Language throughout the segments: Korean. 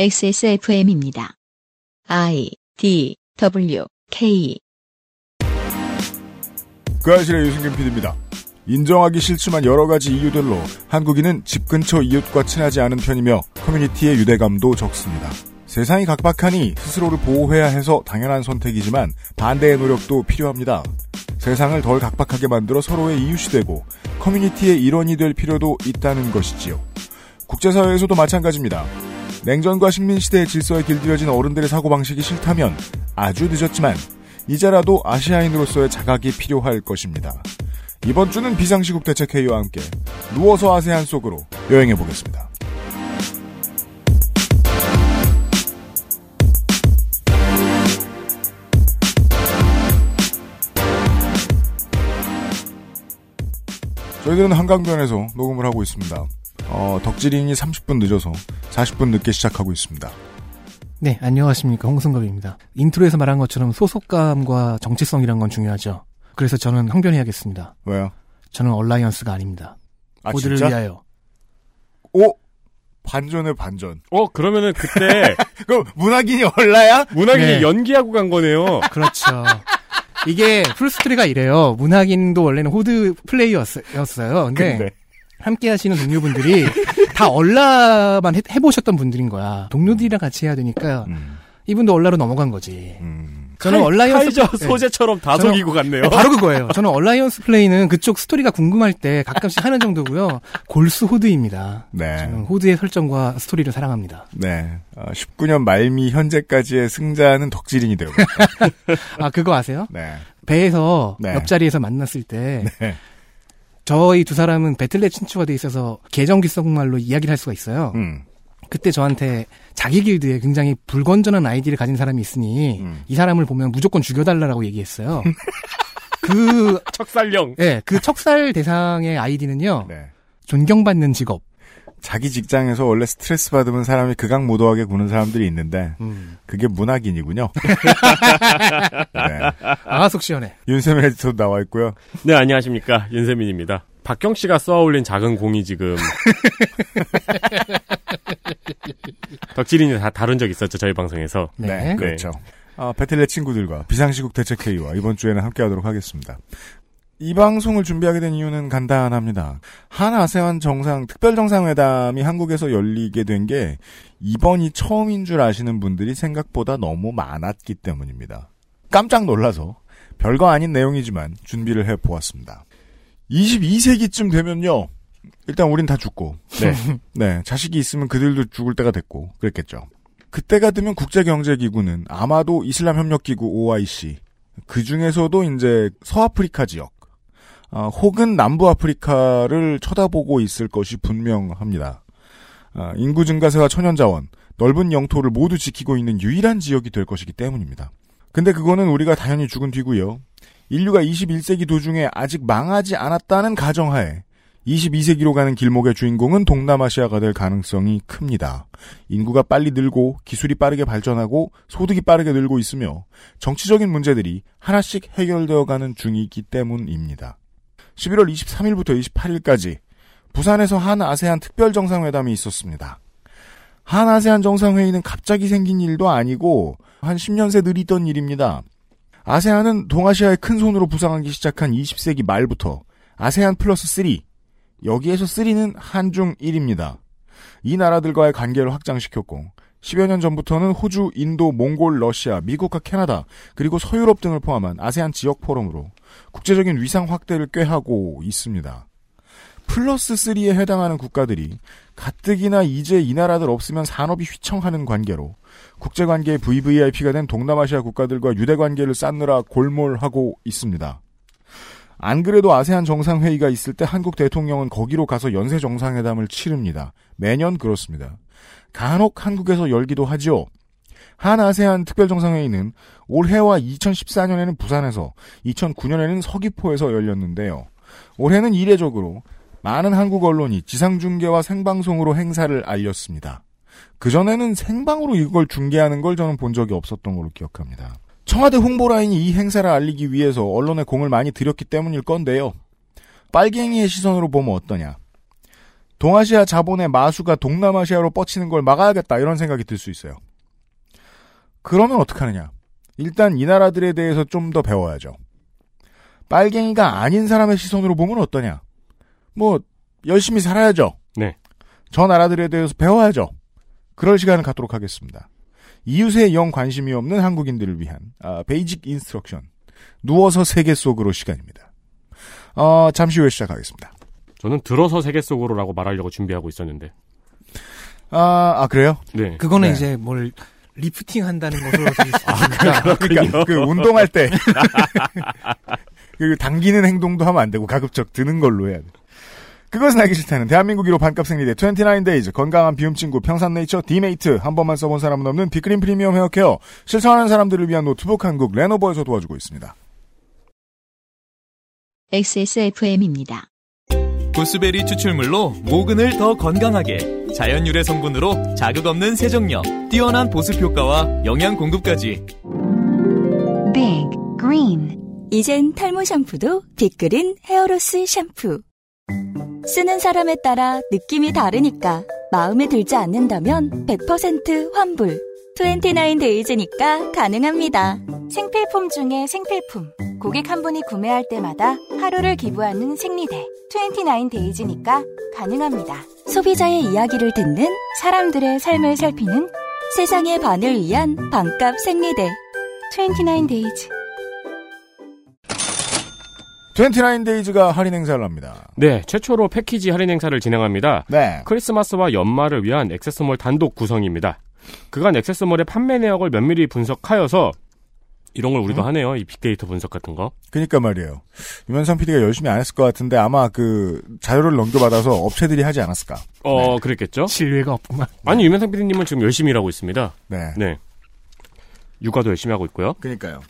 XSFM입니다. I D W K 그 아실의 유승균 PD입니다. 인정하기 싫지만 여러 가지 이유들로 한국인은 집 근처 이웃과 친하지 않은 편이며 커뮤니티의 유대감도 적습니다. 세상이 각박하니 스스로를 보호해야 해서 당연한 선택이지만 반대의 노력도 필요합니다. 세상을 덜 각박하게 만들어 서로의 이웃이 되고 커뮤니티의 일원이 될 필요도 있다는 것이지요. 국제사회에서도 마찬가지입니다. 냉전과 식민시대의 질서에 길들여진 어른들의 사고방식이 싫다면 아주 늦었지만 이제라도 아시아인으로서의 자각이 필요할 것입니다. 이번 주는 비상시국 대책회의와 함께 누워서 아세안 속으로 여행해 보겠습니다. 저희들은 한강변에서 녹음을 하고 있습니다. 어, 덕질인이 30분 늦어서 40분 늦게 시작하고 있습니다. 네, 안녕하십니까. 홍승갑입니다. intro에서 말한 것처럼 소속감과 정체성이란 건 중요하죠. 그래서 저는 항변해야겠습니다. 왜요? 저는 얼라이언스가 아닙니다. 아, 호드를 진짜? 위하여. 오! 반전의 반전. 어, 그러면은 그때 그럼 문학인이 얼라야? 문학인이 네. 연기하고 간 거네요. 그렇죠. 이게 full story가 이래요. 문학인도 원래는 호드 플레이였어요. 근데, 근데 함께 하시는 동료분들이 다 얼라만 해, 해보셨던 분들인 거야. 동료들이랑 같이 해야 되니까 음, 이분도 얼라로 넘어간 거지. 음. 저는 얼라이언스 카이저 네. 소재처럼 다 저는- 속이고 갔네요. 바로 그거예요. 저는 얼라이언스 플레이는 그쪽 스토리가 궁금할 때 가끔씩 하는 정도고요. 골수 호드입니다. 네. 저는 호드의 설정과 스토리를 사랑합니다. 네. 어, 19년 말미 현재까지의 승자는 덕질인이 되고. 아 그거 아세요? 네. 배에서 네. 옆자리에서 만났을 때 네. 저희 두 사람은 배틀넷 친추가 돼 있어서 계정기성말로 이야기를 할 수가 있어요. 음. 그때 저한테 자기 길드에 굉장히 불건전한 아이디를 가진 사람이 있으니 음. 이 사람을 보면 무조건 죽여달라고 얘기했어요. 그, 척살령. 예, 그 척살 대상의 아이디는요, 네. 존경받는 직업. 자기 직장에서 원래 스트레스 받으면 사람이 극악무도하게 구는 사람들이 있는데 그게 문학인이군요. 네. 아, 속 시원해. 윤세민 에디터도 나와 있고요. 네, 안녕하십니까. 윤세민입니다. 박경 씨가 쏘아올린 작은 공이 지금 덕질인이 다 다룬 적 있었죠 저희 방송에서. 네. 그렇죠. 아, 배틀넷 친구들과 비상시국 대책회의와 이번 주에는 함께하도록 하겠습니다. 이 방송을 준비하게 된 이유는 간단합니다. 한 아세안 정상 특별 정상회담이 한국에서 열리게 된 게 이번이 처음인 줄 아시는 분들이 생각보다 너무 많았기 때문입니다. 깜짝 놀라서 별거 아닌 내용이지만 준비를 해 보았습니다. 22세기쯤 되면요. 일단 우린 다 죽고 네. 네, 자식이 있으면 그들도 죽을 때가 됐고 그랬겠죠. 그때가 되면 국제경제기구는 아마도 이슬람협력기구 OIC 그 중에서도 이제 서아프리카 지역 아, 혹은 남부 아프리카를 쳐다보고 있을 것이 분명합니다. 아, 인구 증가세와 천연자원 넓은 영토를 모두 지키고 있는 유일한 지역이 될 것이기 때문입니다. 근데 그거는 우리가 당연히 죽은 뒤고요. 인류가 21세기 도중에 아직 망하지 않았다는 가정하에 22세기로 가는 길목의 주인공은 동남아시아가 될 가능성이 큽니다. 인구가 빨리 늘고 기술이 빠르게 발전하고 소득이 빠르게 늘고 있으며 정치적인 문제들이 하나씩 해결되어 가는 중이기 때문입니다. 11월 23일부터 28일까지 부산에서 한 아세안 특별 정상회담이 있었습니다. 한 아세안 정상회의는 갑자기 생긴 일도 아니고 한 10년 새 느리던 일입니다. 아세안은 동아시아의 큰 손으로 부상하기 시작한 20세기 말부터 아세안 플러스 3, 여기에서 3는 한중 1입니다. 이 나라들과의 관계를 확장시켰고 10여 년 전부터는 호주, 인도, 몽골, 러시아, 미국과 캐나다 그리고 서유럽 등을 포함한 아세안 지역 포럼으로 국제적인 위상 확대를 꾀하고 있습니다. 플러스 3에 해당하는 국가들이 가뜩이나 이제 이 나라들 없으면 산업이 휘청하는 관계로 국제관계의 VVIP가 된 동남아시아 국가들과 유대관계를 쌓느라 골몰하고 있습니다. 안 그래도 아세안 정상회의가 있을 때 한국 대통령은 거기로 가서 연쇄 정상회담을 치릅니다. 매년 그렇습니다. 간혹 한국에서 열기도 하죠. 한 아세안 특별정상회의는 올해와 2014년에는 부산에서, 2009년에는 서귀포에서 열렸는데요. 올해는 이례적으로 많은 한국 언론이 지상 중계와 생방송으로 행사를 알렸습니다. 그전에는 생방으로 이걸 중계하는 걸 저는 본 적이 없었던 걸로 기억합니다. 청와대 홍보라인이 이 행사를 알리기 위해서 언론에 공을 많이 들였기 때문일 건데요. 빨갱이의 시선으로 보면 어떠냐. 동아시아 자본의 마수가 동남아시아로 뻗치는 걸 막아야겠다 이런 생각이 들 수 있어요. 그러면 어떡하느냐? 일단 이 나라들에 대해서 좀 더 배워야죠. 빨갱이가 아닌 사람의 시선으로 보면 어떠냐? 뭐 열심히 살아야죠. 네. 저 나라들에 대해서 배워야죠. 그럴 시간을 갖도록 하겠습니다. 이웃에 영 관심이 없는 한국인들을 위한 아, basic instruction 누워서 세계 속으로 시간입니다. 어, 잠시 후에 시작하겠습니다. 저는 들어서 세계 속으로라고 말하려고 준비하고 있었는데. 아, 아 그래요? 네. 그거는 네. 이제 뭘 리프팅 한다는 것으로 있으니까 그러니까 그 운동할 때 그 당기는 행동도 하면 안 되고 가급적 드는 걸로 해야 돼. 그것은 알기 싫다는 대한민국 1호 반값 생리대 29데이즈 건강한 비움 친구 평산네이처 디메이트 한 번만 써본 사람은 없는 비크림 프리미엄 헤어케어 실천하는 사람들을 위한 노트북 한국 레노버에서 도와주고 있습니다. XSFM입니다. 보스베리 추출물로 모근을 더 건강하게 자연 유래 성분으로 자극 없는 세정력, 뛰어난 보습 효과와 영양 공급까지 Big Green 이젠 탈모 샴푸도 빅그린 헤어로스 샴푸. 쓰는 사람에 따라 느낌이 다르니까 마음에 들지 않는다면 100% 환불. 29 데이즈니까 가능합니다. 생필품 중에 생필품 고객 한 분이 구매할 때마다 하루를 기부하는 생리대 29 데이즈니까 가능합니다. 소비자의 이야기를 듣는 사람들의 삶을 살피는 세상의 반을 위한 반값 생리대. 29 데이즈 29데이즈가 할인 행사를 합니다. 네, 최초로 패키지 할인 행사를 진행합니다. 네. 크리스마스와 연말을 위한 액세스몰 단독 구성입니다. 그간 액세스몰의 판매 내역을 면밀히 분석하여서 이런 걸 우리도 하네요. 이 빅데이터 분석 같은 거. 그니까 말이에요. 유면상 PD가 열심히 안 했을 것 같은데 아마 그 자료를 넘겨받아서 업체들이 하지 않았을까. 어, 그랬겠죠? 신뢰가 없구만. 아니, 유명상 PD님은 지금 열심히 일하고 있습니다. 네. 네. 육아도 열심히 하고 있고요. 그니까요.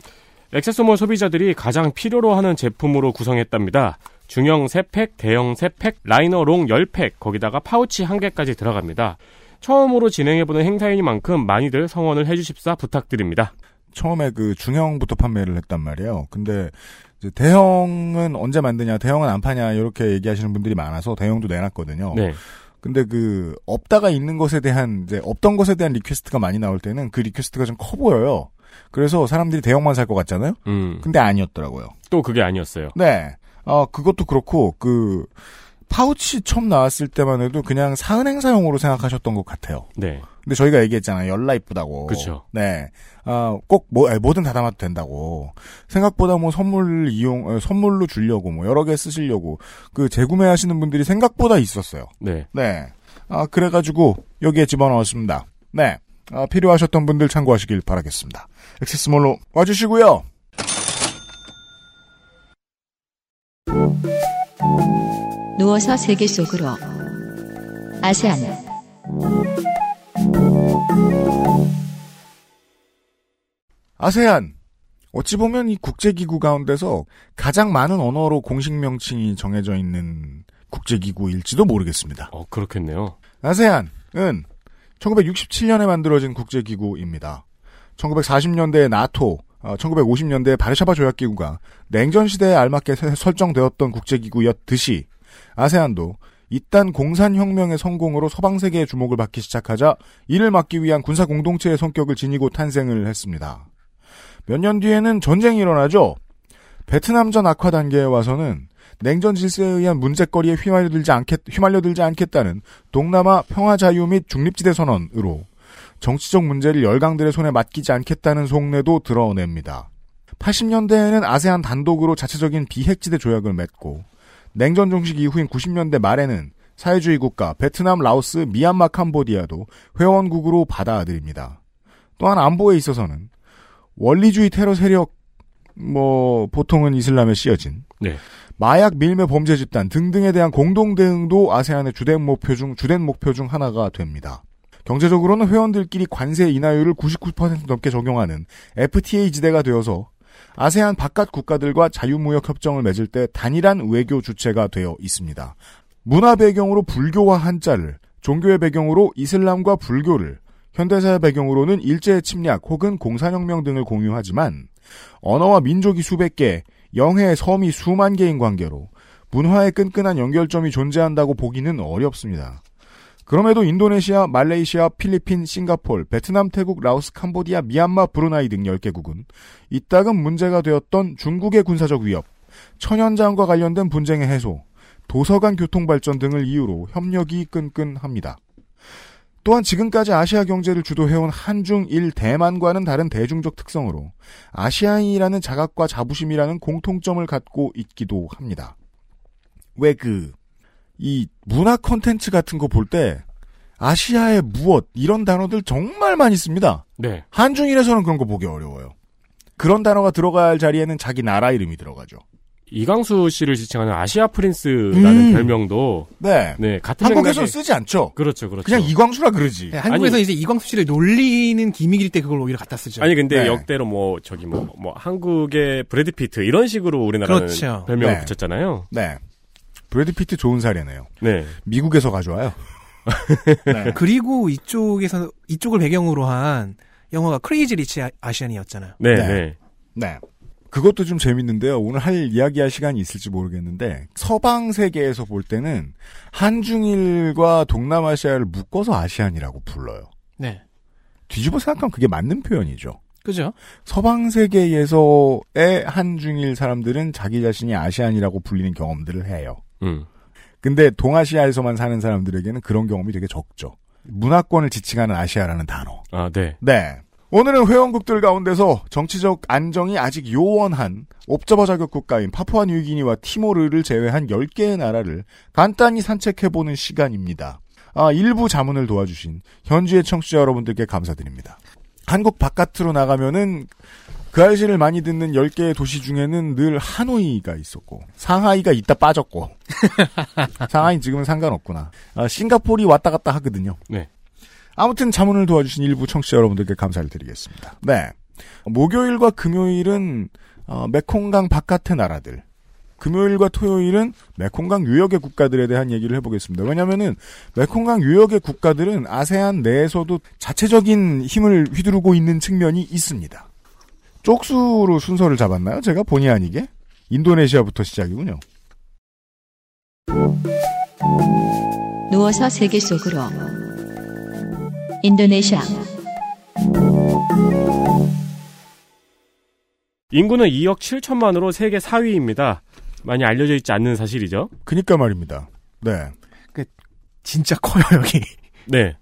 액세스몰 소비자들이 가장 필요로 하는 제품으로 구성했답니다. 중형 3팩, 대형 3팩, liner long 10팩, 거기다가 파우치 1개까지 들어갑니다. 처음으로 진행해보는 행사이니만큼 많이들 성원을 해주십사 부탁드립니다. 처음에 그 중형부터 판매를 했단 말이에요. 근데 이제 대형은 언제 만드냐, 대형은 안 파냐 이렇게 얘기하시는 분들이 많아서 대형도 내놨거든요. 네. 근데 그 없다가 있는 것에 대한 이제 없던 것에 대한 request가 많이 나올 때는 그 request가 좀 커 보여요. 그래서 사람들이 대형만 살 것 같잖아요. 음, 근데 아니었더라고요. 또 그게 아니었어요. 네. 어 그것도 그렇고 그 파우치 처음 나왔을 때만 해도 그냥 사은 행사용으로 생각하셨던 것 같아요. 네. 근데 저희가 얘기했잖아요. 열나 이쁘다고. 그쵸. 네. 아, 꼭 뭐, 뭐든 다 담아도 된다고. 생각보다 뭐 선물 이용, 어, 선물로 주려고 뭐 여러 개 쓰시려고 그 재구매하시는 분들이 생각보다 있었어요. 네. 네. 아, 그래가지고 여기에 집어넣었습니다. 네. 아, 필요하셨던 분들 참고하시길 바라겠습니다. 액세스몰로 와주시고요. 누워서 세계 속으로 아세안 아세안. 어찌 보면 이 국제기구 가운데서 가장 많은 언어로 공식 명칭이 정해져 있는 국제기구일지도 모르겠습니다. 어, 그렇겠네요. 아세안은 1967년에 만들어진 국제기구입니다. 1940년대에 나토, 1950년대에 바르샤바 조약기구가 냉전 시대에 알맞게 세- 설정되었던 국제기구였듯이 아세안도 이딴 공산혁명의 성공으로 서방 세계의 주목을 받기 시작하자 이를 막기 위한 군사 공동체의 성격을 지니고 탄생을 했습니다. 몇 년 뒤에는 전쟁이 일어나죠. 베트남전 악화 단계에 와서는 냉전 질서에 의한 문제거리에 휘말려들지 않겠, 휘말려들지 않겠다는 동남아 평화자유 및 중립지대 선언으로 정치적 문제를 열강들의 손에 맡기지 않겠다는 속내도 드러냅니다. 80년대에는 아세안 단독으로 자체적인 비핵지대 조약을 맺고 냉전 종식 이후인 90년대 말에는 사회주의 국가 베트남, 라오스, 미얀마, 캄보디아도 회원국으로 받아들입니다. 또한 안보에 있어서는 원리주의 테러 세력 뭐 보통은 이슬람에 씌어진 네. 마약 밀매 범죄 집단 등등에 대한 공동 대응도 아세안의 주된 목표 중 주된 목표 중 하나가 됩니다. 경제적으로는 회원들끼리 관세 인하율을 99% 넘게 적용하는 FTA 지대가 되어서 아세안 바깥 국가들과 자유무역 협정을 맺을 때 단일한 외교 주체가 되어 있습니다. 문화 배경으로 불교와 한자를, 종교의 배경으로 이슬람과 불교를, 현대사의 배경으로는 일제 침략 혹은 공산혁명 등을 공유하지만 언어와 민족이 수백 개, 영해, 섬이 수만 개인 관계로 문화의 끈끈한 연결점이 존재한다고 보기는 어렵습니다. 그럼에도 인도네시아, 말레이시아, 필리핀, 싱가폴, 베트남, 태국, 라오스, 캄보디아, 미얀마, 브루나이 등 10개국은 이따금 문제가 되었던 중국의 군사적 위협, 천연자원과 관련된 분쟁의 해소, 도서관 교통 발전 등을 이유로 협력이 끈끈합니다. 또한 지금까지 아시아 경제를 주도해온 한중일 대만과는 다른 대중적 특성으로 아시아인이라는 자각과 자부심이라는 공통점을 갖고 있기도 합니다. 왜 그, 이 문화 콘텐츠 같은 거 볼 때 아시아의 무엇 이런 단어들 정말 많이 씁니다. 네. 한중일에서는 그런 거 보기 어려워요. 그런 단어가 들어갈 자리에는 자기 나라 이름이 들어가죠. 이광수 씨를 지칭하는 Asia prince라는 음. 별명도 네. 네 같은 한국에서는 맥락에- 쓰지 않죠. 그렇죠, 그렇죠. 그냥 이광수라 그러지. 네, 한국에서 이제 이광수 씨를 놀리는 gimmick일 때 그걸 오히려 갖다 쓰죠. 아니 근데 네. 역대로 뭐 저기 뭐뭐 한국의 브래드 피트 이런 식으로 우리나라는 그렇죠. 별명을 네. 붙였잖아요. 네. 브래드 피트 좋은 사례네요. 네. 미국에서 가져와요. 네. 그리고 이쪽에서 이쪽을 배경으로 한 영화가 크레이지 리치 아- 아시안이었잖아요. 네, 네. 네. 네. 그것도 좀 재밌는데요. 오늘 할 이야기할 시간이 있을지 모르겠는데 서방 세계에서 볼 때는 한중일과 동남아시아를 묶어서 아시안이라고 불러요. 네. 뒤집어 생각하면 그게 맞는 표현이죠. 그죠? 서방 세계에서의 한중일 사람들은 자기 자신이 아시안이라고 불리는 경험들을 해요. 음. 근데 동아시아에서만 사는 사람들에게는 그런 경험이 되게 적죠. 문화권을 지칭하는 아시아라는 단어. 아, 네. 네. 오늘은 회원국들 가운데서 정치적 안정이 아직 요원한 옵저버 자격 국가인 파푸아 뉴기니와 티모르를 제외한 10개의 나라를 간단히 산책해보는 시간입니다. 아, 일부 자문을 도와주신 현지의 청취자 여러분들께 감사드립니다. 한국 바깥으로 나가면은 그 알씨를 많이 듣는 10개의 도시 중에는 늘 하노이가 있었고 상하이가 있다 빠졌고 상하이 지금은 상관없구나. 아, 싱가폴이 왔다 갔다 하거든요. 네. 아무튼 자문을 도와주신 일부 청취자 여러분들께 감사를 드리겠습니다. 네. 목요일과 금요일은 어, 메콩강 바깥의 나라들. 금요일과 토요일은 메콩강 유역의 국가들에 대한 얘기를 해보겠습니다. 왜냐면은 메콩강 유역의 국가들은 아세안 내에서도 자체적인 힘을 휘두르고 있는 측면이 있습니다. 쪽수로 순서를 잡았나요? 제가 본의 아니게? 인도네시아부터 시작이군요. 누워서 세계 속으로 인도네시아 인구는 2억 7천만으로 세계 4위입니다. 많이 알려져 있지 않는 사실이죠. 그니까 말입니다. 네. 진짜 커요 여기. 네.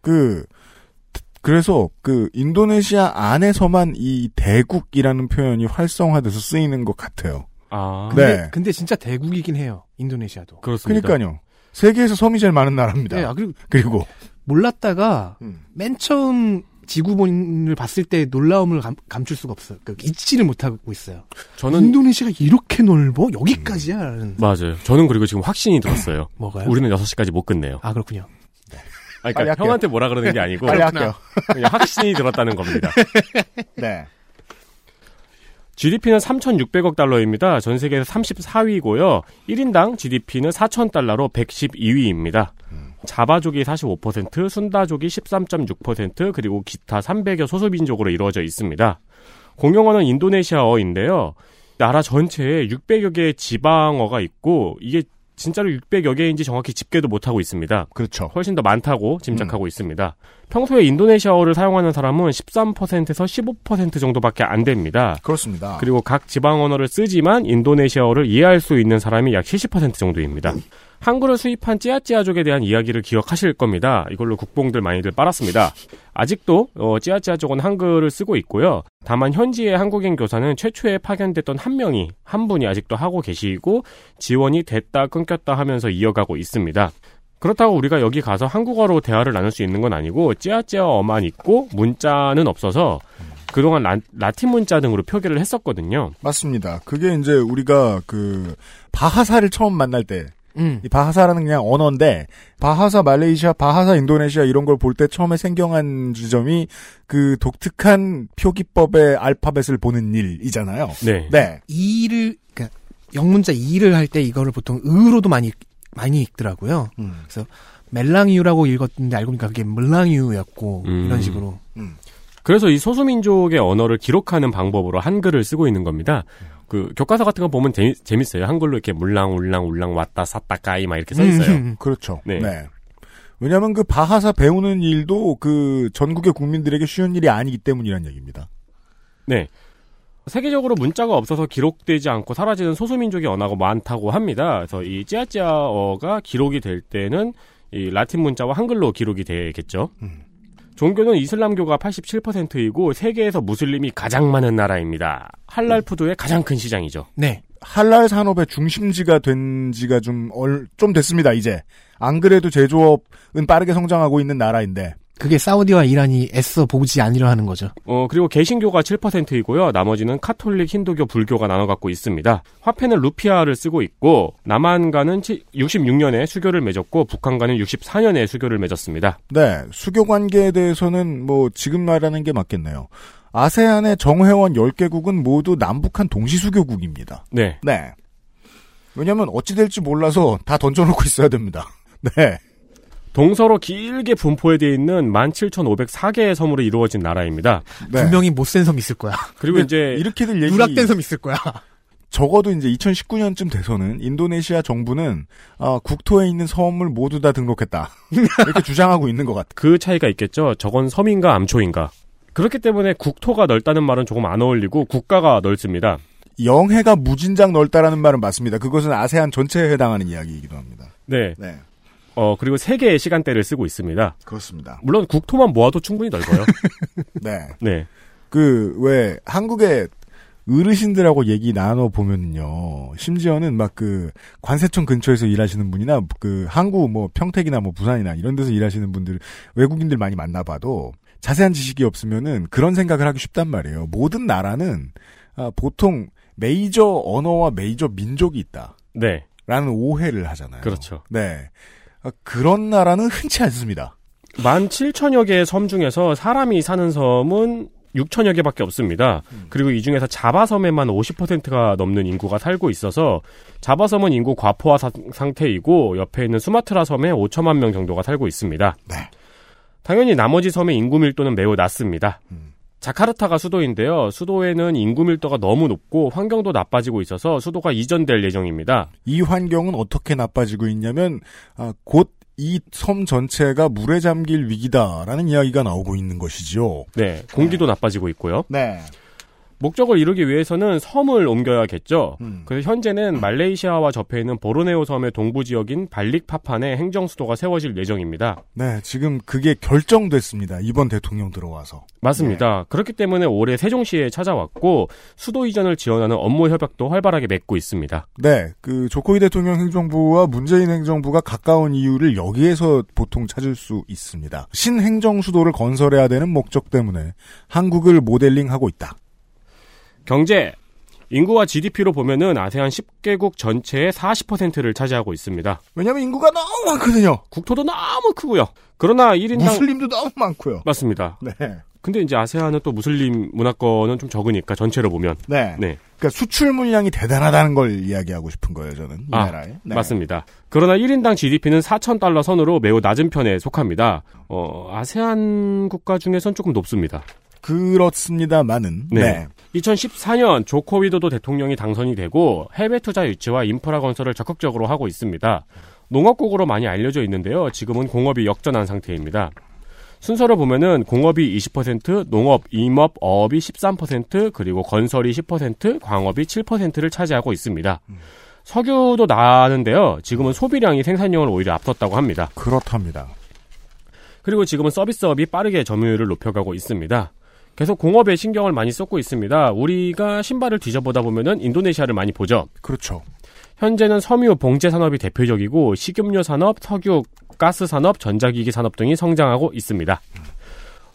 그 그래서 그 인도네시아 안에서만 이 대국이라는 표현이 활성화돼서 쓰이는 것 같아요. 아. 네. 근데, 근데 진짜 대국이긴 해요. 인도네시아도. 그렇습니다. 그러니까요. 세계에서 섬이 제일 많은 나라입니다. 네, 아, 그리고 그리고 몰랐다가 음. 맨 처음 지구본을 봤을 때 놀라움을 감, 감출 수가 없어요. 그 잊지를 못하고 있어요. 저는 인도네시아가 이렇게 넓어? 여기까지야? 라는 맞아요. 저는 그리고 지금 확신이 들었어요. 뭐가요? 우리는 6시까지 못 끝내요. 아 그렇군요. 아니, 그러니까. 형한테 뭐라 그러는 게 아니고 빨리 할게요. 그냥 확신이 들었다는 겁니다. 네. GDP는 3,600억 달러입니다. 전 세계에서 34위고요. 1인당 GDP는 4,000달러로 112위입니다. 자바족이 45%, 순다족이 13.6%, 그리고 기타 300여 소수민족으로 이루어져 있습니다. 공용어는 인도네시아어인데요. 나라 전체에 600여 개의 지방어가 있고, 이게 진짜로 600여 개인지 정확히 집계도 못하고 있습니다. 그렇죠. 훨씬 더 많다고 짐작하고 있습니다. 평소에 인도네시아어를 사용하는 사람은 13%에서 15% 정도밖에 안 됩니다. 그렇습니다. 그리고 각 지방 언어를 쓰지만 인도네시아어를 이해할 수 있는 사람이 약 70% 정도입니다. 한글을 수입한 찌아찌아족에 대한 이야기를 기억하실 겁니다. 이걸로 국뽕들 많이들 빨았습니다. 아직도 어, 찌아찌아족은 한글을 쓰고 있고요. 다만 현지의 한국인 교사는 최초에 파견됐던 한 명이 한 분이 아직도 하고 계시고 지원이 됐다 끊겼다 하면서 이어가고 있습니다. 그렇다고 우리가 여기 가서 한국어로 대화를 나눌 수 있는 건 아니고 찌아찌아어만 있고 문자는 없어서 그동안 라, 라틴 문자 등으로 표기를 했었거든요. 맞습니다. 그게 이제 우리가 그 바하사를 처음 만날 때 음. 이 바하사라는 그냥 언어인데 바하사 말레이시아, 바하사 인도네시아 이런 걸 볼 때 처음에 생경한 지점이 그 독특한 표기법의 알파벳을 보는 일이잖아요. 네. 네. 이를 그러니까 영문자 이를 할 때 이거를 보통 으로도 많이 많이 읽더라고요. 음. 멜랑이유라고 읽었는데 알고 보니까 그게 물랑이유였고 음. 이런 식으로. 그래서 이 소수민족의 언어를 기록하는 방법으로 한글을 쓰고 있는 겁니다. 그 교과서 같은 거 보면 재미, 재밌어요. 한글로 이렇게 물랑 울랑 울랑 왔다 샀다 까이 막 이렇게 써 있어요. 음. 그렇죠. 네. 왜냐하면 그 바하사 배우는 일도 그 전국의 국민들에게 쉬운 일이 아니기 때문이란 얘기입니다. 네. 세계적으로 문자가 없어서 기록되지 않고 사라지는 소수민족의 언어가 많다고 합니다. 그래서 이 찌아찌아어가 기록이 될 때는 이 라틴 문자와 한글로 기록이 되겠죠. 음. 종교는 이슬람교가 87%이고 세계에서 무슬림이 가장 많은 나라입니다. 할랄 푸드의 가장 큰 시장이죠. 네. 할랄 산업의 중심지가 된 지가 좀, 얼, 좀 됐습니다, 이제. 안 그래도 제조업은 빠르게 성장하고 있는 나라인데. 그게 사우디와 이란이 애써 보지 않으려 하는 거죠. 어, 그리고 개신교가 7%이고요. 나머지는 카톨릭, 힌두교, 불교가 나눠 갖고 있습니다. 화폐는 루피아를 쓰고 있고 남한과는 66년에 수교를 맺었고 북한과는 64년에 수교를 맺었습니다. 네, 수교 관계에 대해서는 뭐 지금 말하는 게 맞겠네요. 아세안의 정회원 10개국은 모두 남북한 동시수교국입니다. 네. 네. 왜냐면 어찌 될지 몰라서 다 던져놓고 있어야 됩니다. 네. 동서로 길게 분포되어 있는 17,504개의 섬으로 이루어진 나라입니다. 네. 분명히 못센 섬 있을 거야. 그리고 이제 이렇게들 얘기 누락된 섬 있을 거야. 적어도 이제 2019년쯤 돼서는 인도네시아 정부는 어, 국토에 있는 섬을 모두 다 등록했다 이렇게 주장하고 있는 것 같아. 그 차이가 있겠죠. 저건 섬인가 암초인가. 그렇기 때문에 국토가 넓다는 말은 조금 안 어울리고 국가가 넓습니다. 영해가 무진장 넓다라는 말은 맞습니다. 그것은 아세안 전체에 해당하는 이야기이기도 합니다. 네. 네, 어, 그리고 세 개의 시간대를 쓰고 있습니다. 그렇습니다. 물론 국토만 모아도 충분히 넓어요. 네, 네. 그 왜 한국의 어르신들하고 얘기 나눠 보면요, 심지어는 막 그 관세청 근처에서 일하시는 분이나 그 항구 뭐 평택이나 뭐 부산이나 이런 데서 일하시는 분들 외국인들 많이 만나봐도 자세한 지식이 없으면은 그런 생각을 하기 쉽단 말이에요. 모든 나라는 아, 보통 메이저 언어와 메이저 민족이 있다. 네. 라는 오해를 하잖아요. 그렇죠. 네. 아, 그런 나라는 흔치 않습니다. 17,000여 개의 섬 중에서 사람이 사는 섬은 6천여 개밖에 없습니다. 그리고 이 중에서 자바섬에만 50%가 넘는 인구가 살고 있어서 자바섬은 인구 과포화 사- 상태이고 옆에 있는 수마트라 섬에 5천만 명 정도가 살고 있습니다. 네. 당연히 나머지 섬의 인구 밀도는 매우 낮습니다. 음. 자카르타가 수도인데요. 수도에는 인구 밀도가 너무 높고 환경도 나빠지고 있어서 수도가 이전될 예정입니다. 이 환경은 어떻게 나빠지고 있냐면 아, 곧 이 섬 전체가 물에 잠길 위기다라는 이야기가 나오고 있는 것이죠. 네, 공기도 나빠지고 있고요. 네. 목적을 이루기 위해서는 섬을 옮겨야겠죠. 음. 그래서 현재는 말레이시아와 접해 있는 보르네오 섬의 동부 지역인 발릭파판에 행정 수도가 세워질 예정입니다. 네, 지금 그게 결정됐습니다. 이번 대통령 들어와서. 맞습니다. 그렇기 때문에 올해 세종시에 찾아왔고 수도 이전을 지원하는 업무 협약도 활발하게 맺고 있습니다. 네, 그 조코이 대통령 행정부와 문재인 행정부가 가까운 이유를 여기에서 보통 찾을 수 있습니다. 신행정 수도를 건설해야 되는 목적 때문에 한국을 모델링하고 있다. 경제 인구와 GDP로 보면은 아세안 10개국 전체의 40%를 차지하고 있습니다. 왜냐하면 인구가 너무 많거든요. 국토도 너무 크고요. 그러나 1인당 무슬림도 너무 많고요. 맞습니다. 네, 근데 이제 아세안은 또 무슬림 문화권은 좀 적으니까 전체로 보면 네. 네. 그러니까 수출 물량이 대단하다는 걸 이야기하고 싶은 거예요, 저는 이 아, 나라에. 네. 맞습니다. 그러나 1인당 GDP는 4,000달러 선으로 매우 낮은 편에 속합니다. 어, 아세안 국가 중에선 조금 높습니다. 그렇습니다만은 네. 네. 2014년 조코 위도도 대통령이 당선이 되고 해외 투자 유치와 인프라 건설을 적극적으로 하고 있습니다. 농업국으로 많이 알려져 있는데요. 지금은 공업이 역전한 상태입니다. 순서를 보면은 공업이 20%, 농업, 임업, 어업이 13%, 그리고 건설이 10%, 광업이 7%를 차지하고 있습니다. 석유도 나는데요. 지금은 소비량이 생산량을 오히려 앞섰다고 합니다. 그렇답니다. 그리고 지금은 서비스업이 빠르게 점유율을 높여가고 있습니다. 계속 공업에 신경을 많이 쏟고 있습니다. 우리가 신발을 뒤져보다 보면은 인도네시아를 많이 보죠. 그렇죠. 현재는 섬유 봉제 산업이 대표적이고 식음료 산업, 석유, 가스 산업, 전자기기 산업 등이 성장하고 있습니다.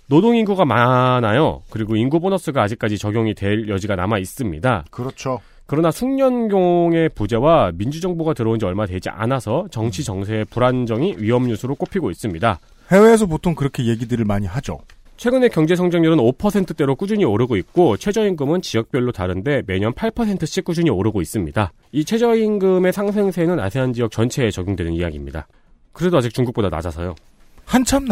노동 인구가 많아요. 그리고 인구 보너스가 아직까지 적용이 될 여지가 남아 있습니다. 그렇죠. 그러나 숙련공의 부재와 민주정부가 들어온 지 얼마 되지 않아서 정치 정세의 불안정이 위험 요소로 꼽히고 있습니다. 해외에서 보통 그렇게 얘기들을 많이 하죠. 최근에 경제 성장률은 5%대로 꾸준히 오르고 있고 최저임금은 지역별로 다른데 매년 8%씩 꾸준히 오르고 있습니다. 이 최저임금의 상승세는 아세안 지역 전체에 적용되는 이야기입니다. 그래도 아직 중국보다 낮아서요. 한참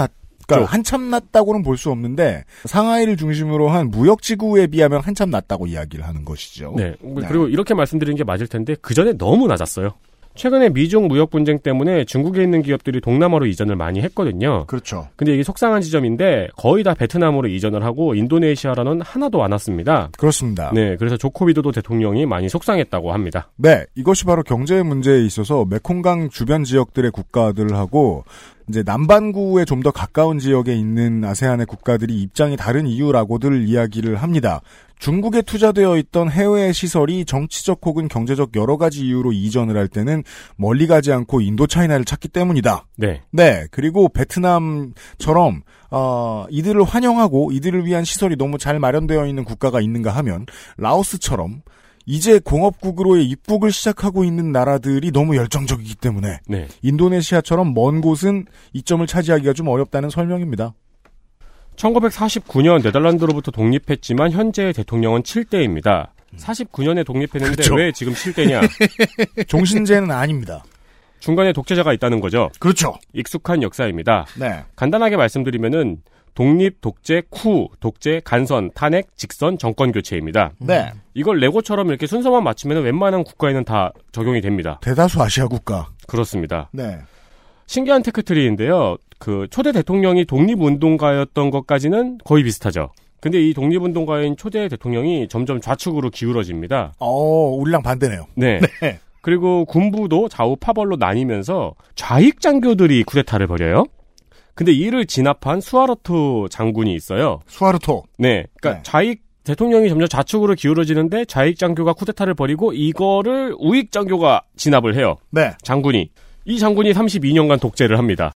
그러니까 한참 낮다고는 볼 수 없는데 상하이를 중심으로 한 무역 지구에 비하면 한참 낮다고 이야기를 하는 것이죠. 네. 그리고 이렇게 말씀드리는 게 맞을 텐데 그 전에 너무 낮았어요. 최근에 미중 무역 분쟁 때문에 중국에 있는 기업들이 동남아로 이전을 많이 했거든요. 그렇죠. 근데 이게 속상한 지점인데 거의 다 베트남으로 이전을 하고 인도네시아로는 하나도 안 왔습니다. 그렇습니다. 네, 그래서 조코 비도도 대통령이 많이 속상했다고 합니다. 네, 이것이 바로 경제 문제에 있어서 메콩강 주변 지역들의 국가들하고 이제 남반구에 좀 더 가까운 지역에 있는 아세안의 국가들이 입장이 다른 이유라고들 이야기를 합니다. 중국에 투자되어 있던 해외 시설이 정치적 혹은 경제적 여러 가지 이유로 이전을 할 때는 멀리 가지 않고 인도 차이나를 찾기 때문이다. 네. 네, 그리고 베트남처럼 어, 이들을 환영하고 이들을 위한 시설이 너무 잘 마련되어 있는 국가가 있는가 하면 라오스처럼 이제 공업국으로의 입국을 시작하고 있는 나라들이 너무 열정적이기 때문에 네. 인도네시아처럼 먼 곳은 이점을 차지하기가 좀 어렵다는 설명입니다. 1949년 네덜란드로부터 독립했지만 현재의 대통령은 7대입니다. 49년에 독립했는데 그렇죠. 왜 지금 7대냐? 종신제는 아닙니다. 중간에 독재자가 있다는 거죠. 그렇죠. 익숙한 역사입니다. 네. 간단하게 말씀드리면은 독립, 독재, 쿠, 독재, 간선, 탄핵, 직선, 정권 교체입니다. 네. 이걸 레고처럼 이렇게 순서만 맞추면 웬만한 국가에는 다 적용이 됩니다. 대다수 아시아 국가. 그렇습니다. 네. 신기한 테크트리인데요. 그 초대 대통령이 독립운동가였던 것까지는 거의 비슷하죠. 근데 이 독립운동가인 초대 대통령이 점점 좌측으로 기울어집니다. 어, 우리랑 반대네요. 네. 네. 그리고 군부도 좌우 파벌로 나뉘면서 좌익 장교들이 쿠데타를 벌여요. 근데 이를 진압한 수아르토 장군이 있어요. 수아르토. 네. 그러니까 네. 좌익 대통령이 점점 좌측으로 기울어지는데 좌익 장교가 쿠데타를 벌이고 이거를 우익 장교가 진압을 해요. 네. 장군이. 이 장군이 32년간 독재를 합니다.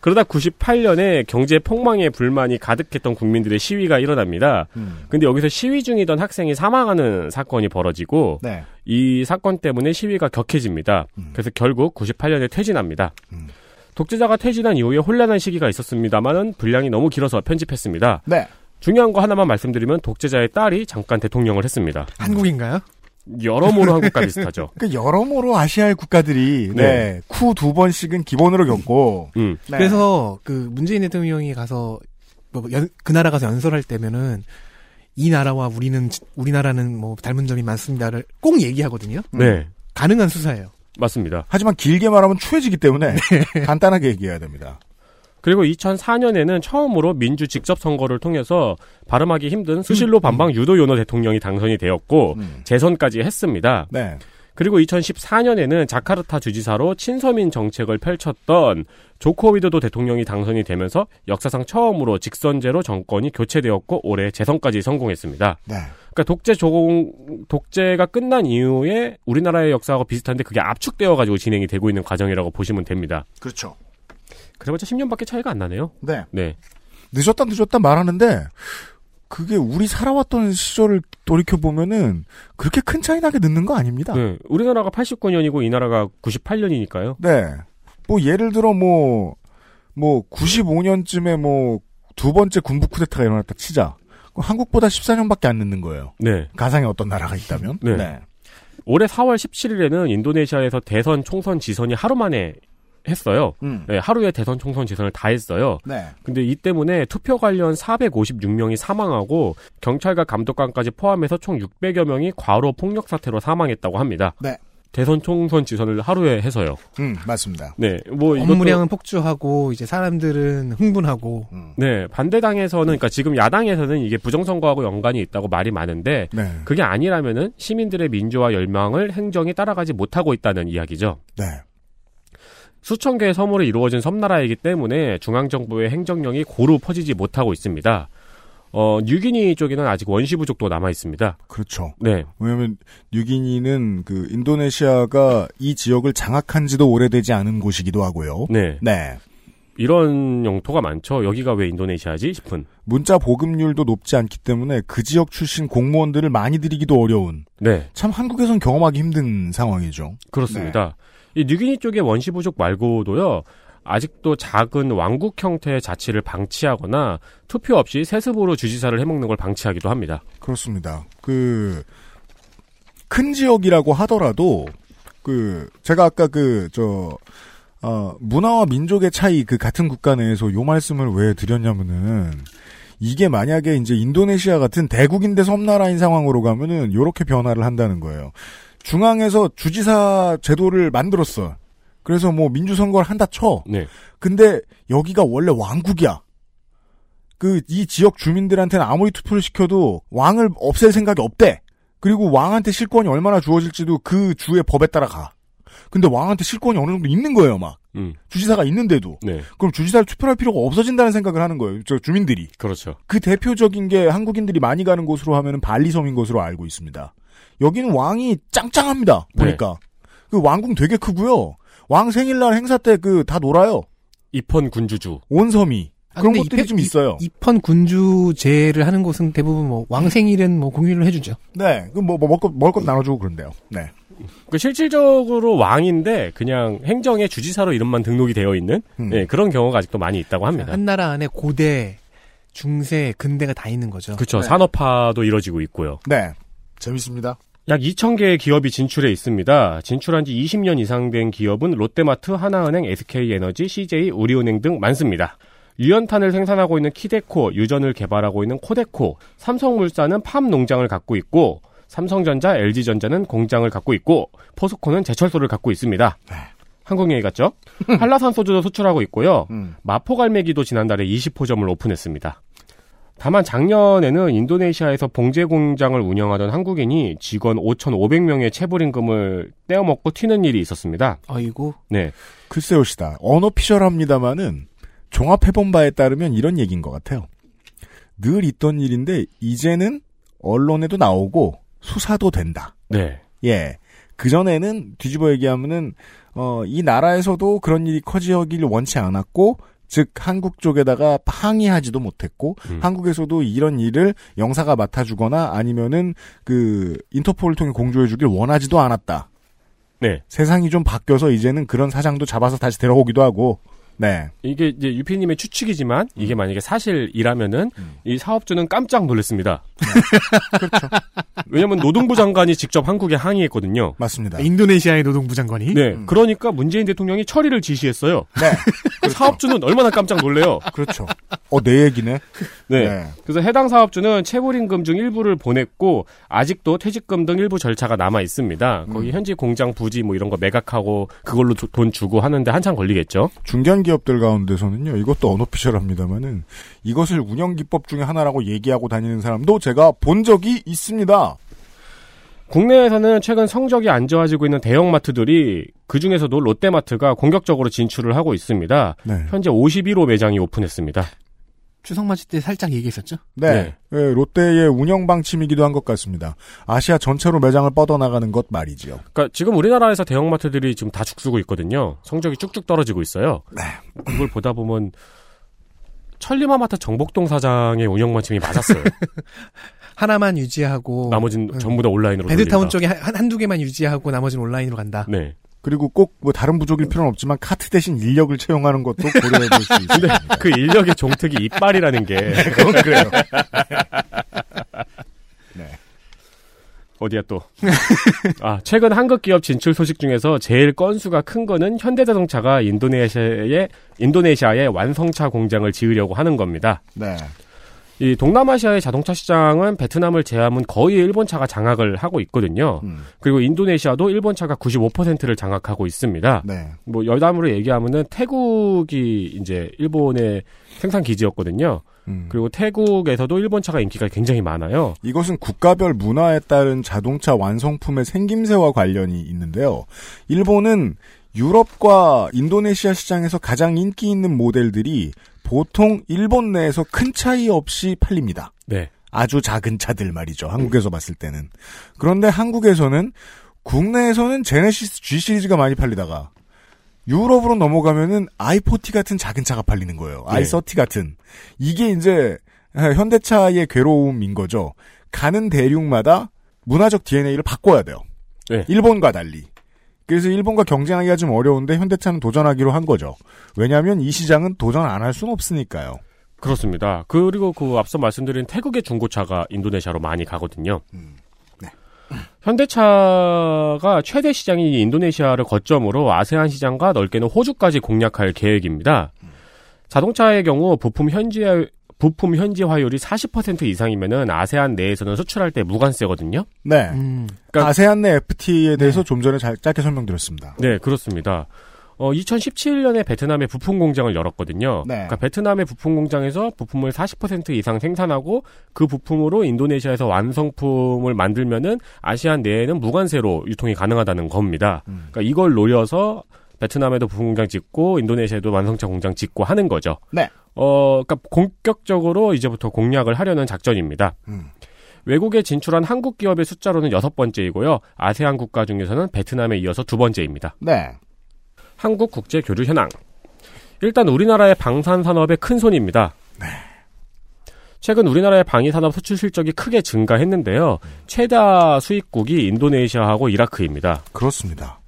그러다 98년에 경제 폭망에 불만이 가득했던 국민들의 시위가 일어납니다. 음. 근데 여기서 시위 중이던 학생이 사망하는 사건이 벌어지고 네. 이 사건 때문에 시위가 격해집니다. 음. 그래서 결국 98년에 퇴진합니다. 음. 독재자가 퇴진한 이후에 혼란한 시기가 있었습니다만은 분량이 너무 길어서 편집했습니다. 네. 중요한 거 하나만 말씀드리면 독재자의 딸이 잠깐 대통령을 했습니다. 한국인가요? 여러모로 한국과 비슷하죠. 그 여러모로 아시아의 국가들이 네. 네. 쿠 두 번씩은 기본으로 겪고 음. 네. 그래서 그 문재인 대통령이 가서 뭐 연- 그 나라 가서 연설할 때면은 이 나라와 우리는 우리나라는 뭐 닮은 점이 많습니다를 꼭 얘기하거든요. 네. 가능한 수사예요. 맞습니다. 하지만 길게 말하면 추해지기 때문에 간단하게 얘기해야 됩니다. 그리고 2004년에는 처음으로 민주 직접 선거를 통해서 발음하기 힘든 수실로 반방 유도 요노 대통령이 당선이 되었고 음. 재선까지 했습니다. 네. 그리고 2014년에는 자카르타 주지사로 친서민 정책을 펼쳤던 조코 위도도 대통령이 당선이 되면서 역사상 처음으로 직선제로 정권이 교체되었고 올해 재선까지 성공했습니다. 네. 그러니까 독재 조공 독재가 끝난 이후에 우리나라의 역사하고 비슷한데 그게 압축되어 가지고 진행이 되고 있는 과정이라고 보시면 됩니다. 그렇죠. 그래봤자 10년밖에 차이가 안 나네요. 네. 네. 늦었다 늦었다 말하는데 그게 우리 살아왔던 시절을 돌이켜 보면은 그렇게 큰 차이 나게 늦는 거 아닙니다. 네. 우리나라가 89년이고 이 나라가 98년이니까요. 네. 뭐 예를 들어 뭐뭐 95년쯤에 뭐 두 번째 군부 쿠데타가 일어났다 치자. 한국보다 14년밖에 안 늦는 거예요. 네. 가상에 어떤 나라가 있다면. 네. 올해 4월 17일에는 인도네시아에서 대선, 총선, 지선이 하루 만에 했어요. 음. 네, 하루에 대선, 총선, 지선을 다 했어요. 네. 근데 이 때문에 투표 관련 456명이 사망하고 경찰과 감독관까지 포함해서 총 600여 명이 과로 폭력 사태로 사망했다고 합니다. 네. 대선, 총선, 지선을 하루에 해서요. 음, 맞습니다. 네, 뭐 업무량은 폭주하고 이제 사람들은 흥분하고 음. 네, 반대당에서는 그러니까 지금 야당에서는 이게 부정선거하고 연관이 있다고 말이 많은데 네. 그게 아니라면은 시민들의 민주화 열망을 행정이 따라가지 못하고 있다는 이야기죠. 네. 수천 개의 섬으로 이루어진 섬나라이기 때문에 중앙정부의 행정령이 고루 퍼지지 못하고 있습니다. 어, 뉴기니 쪽에는 아직 원시 부족도 남아 있습니다. 그렇죠. 네. 왜냐하면 뉴기니는 그 인도네시아가 이 지역을 장악한 지도 오래되지 않은 곳이기도 하고요. 네. 네. 이런 영토가 많죠. 여기가 왜 인도네시아지 싶은. 문자 보급률도 높지 않기 때문에 그 지역 출신 공무원들을 많이 들이기도 어려운 네. 참 한국에선 경험하기 힘든 상황이죠. 그렇습니다. 이 뉴기니 쪽의 원시 부족 말고도요. 아직도 작은 왕국 형태의 자치를 방치하거나 투표 없이 세습으로 주지사를 해먹는 걸 방치하기도 합니다. 그렇습니다. 그, 큰 지역이라고 하더라도, 그, 제가 아까 그, 저, 어, 문화와 민족의 차이 그 같은 국가 내에서 요 말씀을 왜 드렸냐면은 이게 만약에 이제 인도네시아 같은 대국인데 섬나라인 상황으로 가면은 요렇게 변화를 한다는 거예요. 중앙에서 주지사 제도를 만들었어. 그래서 뭐 민주선거를 한다 쳐. 네. 근데 여기가 원래 왕국이야. 그 이 지역 주민들한테는 아무리 투표를 시켜도 왕을 없앨 생각이 없대. 그리고 왕한테 실권이 얼마나 주어질지도 그 주의 법에 따라 가. 근데 왕한테 실권이 어느 정도 있는 거예요, 막. 음. 주지사가 있는데도. 네. 그럼 주지사를 투표할 필요가 없어진다는 생각을 하는 거예요. 저 주민들이. 그렇죠. 그 대표적인 게 한국인들이 많이 가는 곳으로 하면은 발리섬인 것으로 알고 있습니다. 여기는 왕이 짱짱합니다. 보니까. 그 왕궁 되게 크고요. 왕 생일날 행사 때 그 다 놀아요. 입헌 군주주. 온 섬이. 아, 그런 것들이 입- 좀 입- 있어요. 입헌 군주제를 하는 곳은 대부분 뭐 왕생일은 뭐 공휴일로 해주죠. 네. 그뭐 뭐 먹을 것 먹을 것 나눠주고 그런데요. 네. 그 실질적으로 왕인데 그냥 행정의 주지사로 이름만 등록이 되어 있는 음. 예, 그런 경우가 아직도 많이 있다고 합니다. 한 나라 안에 고대, 중세, 근대가 다 있는 거죠. 그렇죠. 네. 산업화도 이뤄지고 있고요. 네. 재밌습니다. 약 2,000개의 기업이 진출해 있습니다. 진출한 지 20년 이상 된 기업은 롯데마트, 하나은행, SK에너지, CJ, 우리은행 등 많습니다. 유연탄을 생산하고 있는 키데코, 유전을 개발하고 있는 코데코, 삼성물산은 팜 농장을 갖고 있고, 삼성전자, LG전자는 공장을 갖고 있고, 포스코는 제철소를 갖고 있습니다. 한국 얘기 같죠? 한라산 소주도 수출하고 있고요. 음. 마포갈매기도 지난달에 20호점을 오픈했습니다. 다만 작년에는 인도네시아에서 봉제 공장을 운영하던 한국인이 직원 5,500명의 체불 임금을 떼어먹고 튀는 일이 있었습니다. 아이고. 네. 글쎄요 시다. 언어피셜합니다마는 종합해본 바에 따르면 이런 얘기인 것 같아요. 늘 있던 일인데 이제는 언론에도 나오고 수사도 된다. 네. 예. 그전에는 뒤집어 얘기하면은 어, 이 나라에서도 그런 일이 커지기를 원치 않았고 즉 한국 쪽에다가 항의하지도 못했고 음. 한국에서도 이런 일을 영사가 맡아주거나 아니면은 그 인터폴을 통해 공조해주길 원하지도 않았다. 네. 세상이 좀 바뀌어서 이제는 그런 사장도 잡아서 다시 데려오기도 하고 네. 이게 이제 유피님의 추측이지만 이게 만약에 사실이라면은 음. 이 사업주는 깜짝 놀랐습니다. 그렇죠. 왜냐면 노동부 장관이 직접 한국에 항의했거든요. 맞습니다. 인도네시아의 노동부 장관이. 네. 음. 그러니까 문재인 대통령이 처리를 지시했어요. 네. 그 사업주는 얼마나 깜짝 놀래요. 그렇죠. 어, 내 얘기네. 네. 네. 그래서 해당 사업주는 체불임금 중 일부를 보냈고 아직도 퇴직금 등 일부 절차가 남아 있습니다. 거기 음. 현지 공장 부지 뭐 이런 거 매각하고 그걸로 도- 돈 주고 하는데 한참 걸리겠죠. 중견 기 업들 가운데서는요, 이것도 언어피셜합니다만은 이것을 운영 기법 중에 하나라고 얘기하고 다니는 사람도 제가 본 적이 있습니다. 국내에서는 최근 성적이 안 좋아지고 있는 대형마트들이 그 중에서도 롯데마트가 공격적으로 진출을 하고 있습니다. 네. 현재 51호 매장이 오픈했습니다. 추석 맞을 때 살짝 얘기했었죠. 네. 네. 예, 롯데의 운영 방침이기도 한 것 같습니다. 아시아 전체로 매장을 뻗어나가는 것 말이지요. 그러니까 지금 우리나라에서 대형마트들이 지금 다 죽쓰고 있거든요. 성적이 쭉쭉 떨어지고 있어요. 네. 그걸 보다 보면 천리마마트 정복동 사장의 운영 방침이 맞았어요. 하나만 유지하고 나머지는 음. 전부 다 온라인으로 베드타운. 쪽에 한, 한두 개만 유지하고 나머지는 온라인으로 간다. 네. 그리고 꼭 뭐 다른 부족일 필요는 없지만 카트 대신 인력을 채용하는 것도 고려해 볼 수 있습니다. 그 인력의 종특이 이빨이라는 게 그건 그래요. 네. 어디야 또? 아 최근 한국 기업 진출 소식 중에서 제일 건수가 큰 거는 현대자동차가 인도네시아에 인도네시아에 완성차 공장을 지으려고 하는 겁니다. 네. 이 동남아시아의 자동차 시장은 베트남을 제외하면 거의 일본 차가 장악을 하고 있거든요. 음. 그리고 인도네시아도 일본 차가 95%를 장악하고 있습니다. 네. 뭐 여담으로 얘기하면은 태국이 이제 일본의 생산 기지였거든요. 음. 그리고 태국에서도 일본 차가 인기가 굉장히 많아요. 이것은 국가별 문화에 따른 자동차 완성품의 생김새와 관련이 있는데요. 일본은 유럽과 인도네시아 시장에서 가장 인기 있는 모델들이 보통 일본 내에서 큰 차이 없이 팔립니다. 네. 아주 작은 차들 말이죠. 한국에서 봤을 때는. 그런데 한국에서는 국내에서는 제네시스 G 시리즈가 많이 팔리다가 유럽으로 넘어가면은 i40 같은 작은 차가 팔리는 거예요. 네. i30 같은. 이게 이제 현대차의 괴로움인 거죠. 가는 대륙마다 문화적 DNA를 바꿔야 돼요. 네. 일본과 달리. 그래서 일본과 경쟁하기가 좀 어려운데 현대차는 도전하기로 한 거죠. 왜냐하면 이 시장은 도전 안 할 수는 없으니까요. 그렇습니다. 그리고 그 앞서 말씀드린 태국의 중고차가 인도네시아로 많이 가거든요. 음. 네. 현대차가 최대 시장인 인도네시아를 거점으로 아세안 시장과 넓게는 호주까지 공략할 계획입니다. 자동차의 경우 부품 현지 부품 현지화율이 40% 이상이면은 아세안 내에서는 수출할 때 무관세거든요. 네. 음. 그러니까- 아세안 내 FTA에 대해서 좀 전에 잘, 짧게 설명드렸습니다. 네, 그렇습니다. 어, 2017년에 베트남에 부품 공장을 열었거든요. 네. 그러니까 베트남의 부품 공장에서 부품을 40% 이상 생산하고 그 부품으로 인도네시아에서 완성품을 만들면은 아시안 내에는 무관세로 유통이 가능하다는 겁니다. 음. 그러니까 이걸 노려서 베트남에도 부품 공장 짓고 인도네시아에도 완성차 공장 짓고 하는 거죠. 네. 어, 그러니까 본격적으로 이제부터 공략을 하려는 작전입니다. 음. 외국에 진출한 한국 기업의 숫자로는 여섯 번째이고요. 아세안 국가 중에서는 베트남에 이어서 두 번째입니다. 네. 한국 국제 교류 현황. 일단 우리나라의 방산 산업의 큰 손입니다. 최근 우리나라의 방위 산업 수출 실적이 크게 증가했는데요. 최다 수입국이 인도네시아하고 이라크입니다. 그렇습니다.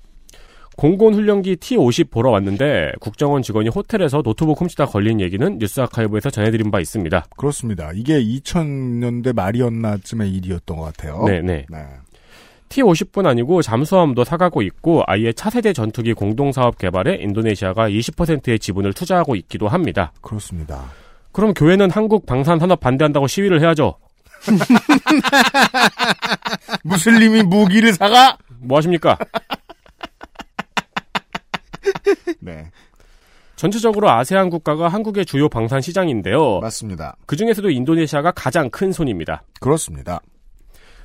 공군 훈련기 T-50 보러 왔는데 국정원 직원이 호텔에서 노트북 훔치다 걸린 얘기는 뉴스 아카이브에서 전해드린 바 있습니다. 그렇습니다. 이게 2000년대 말이었나쯤의 일이었던 것 같아요. 네네. 네. T-50뿐 아니고 잠수함도 사가고 있고 아예 차세대 전투기 공동사업 개발에 인도네시아가 20%의 지분을 투자하고 있기도 합니다. 그렇습니다. 그럼 교회는 한국 방산 산업 반대한다고 시위를 해야죠. 무슬림이 무기를 사가? 뭐 하십니까? 네. 전체적으로 아세안 국가가 한국의 주요 방산 시장인데요. 맞습니다. 그 중에서도 인도네시아가 가장 큰 손입니다. 그렇습니다.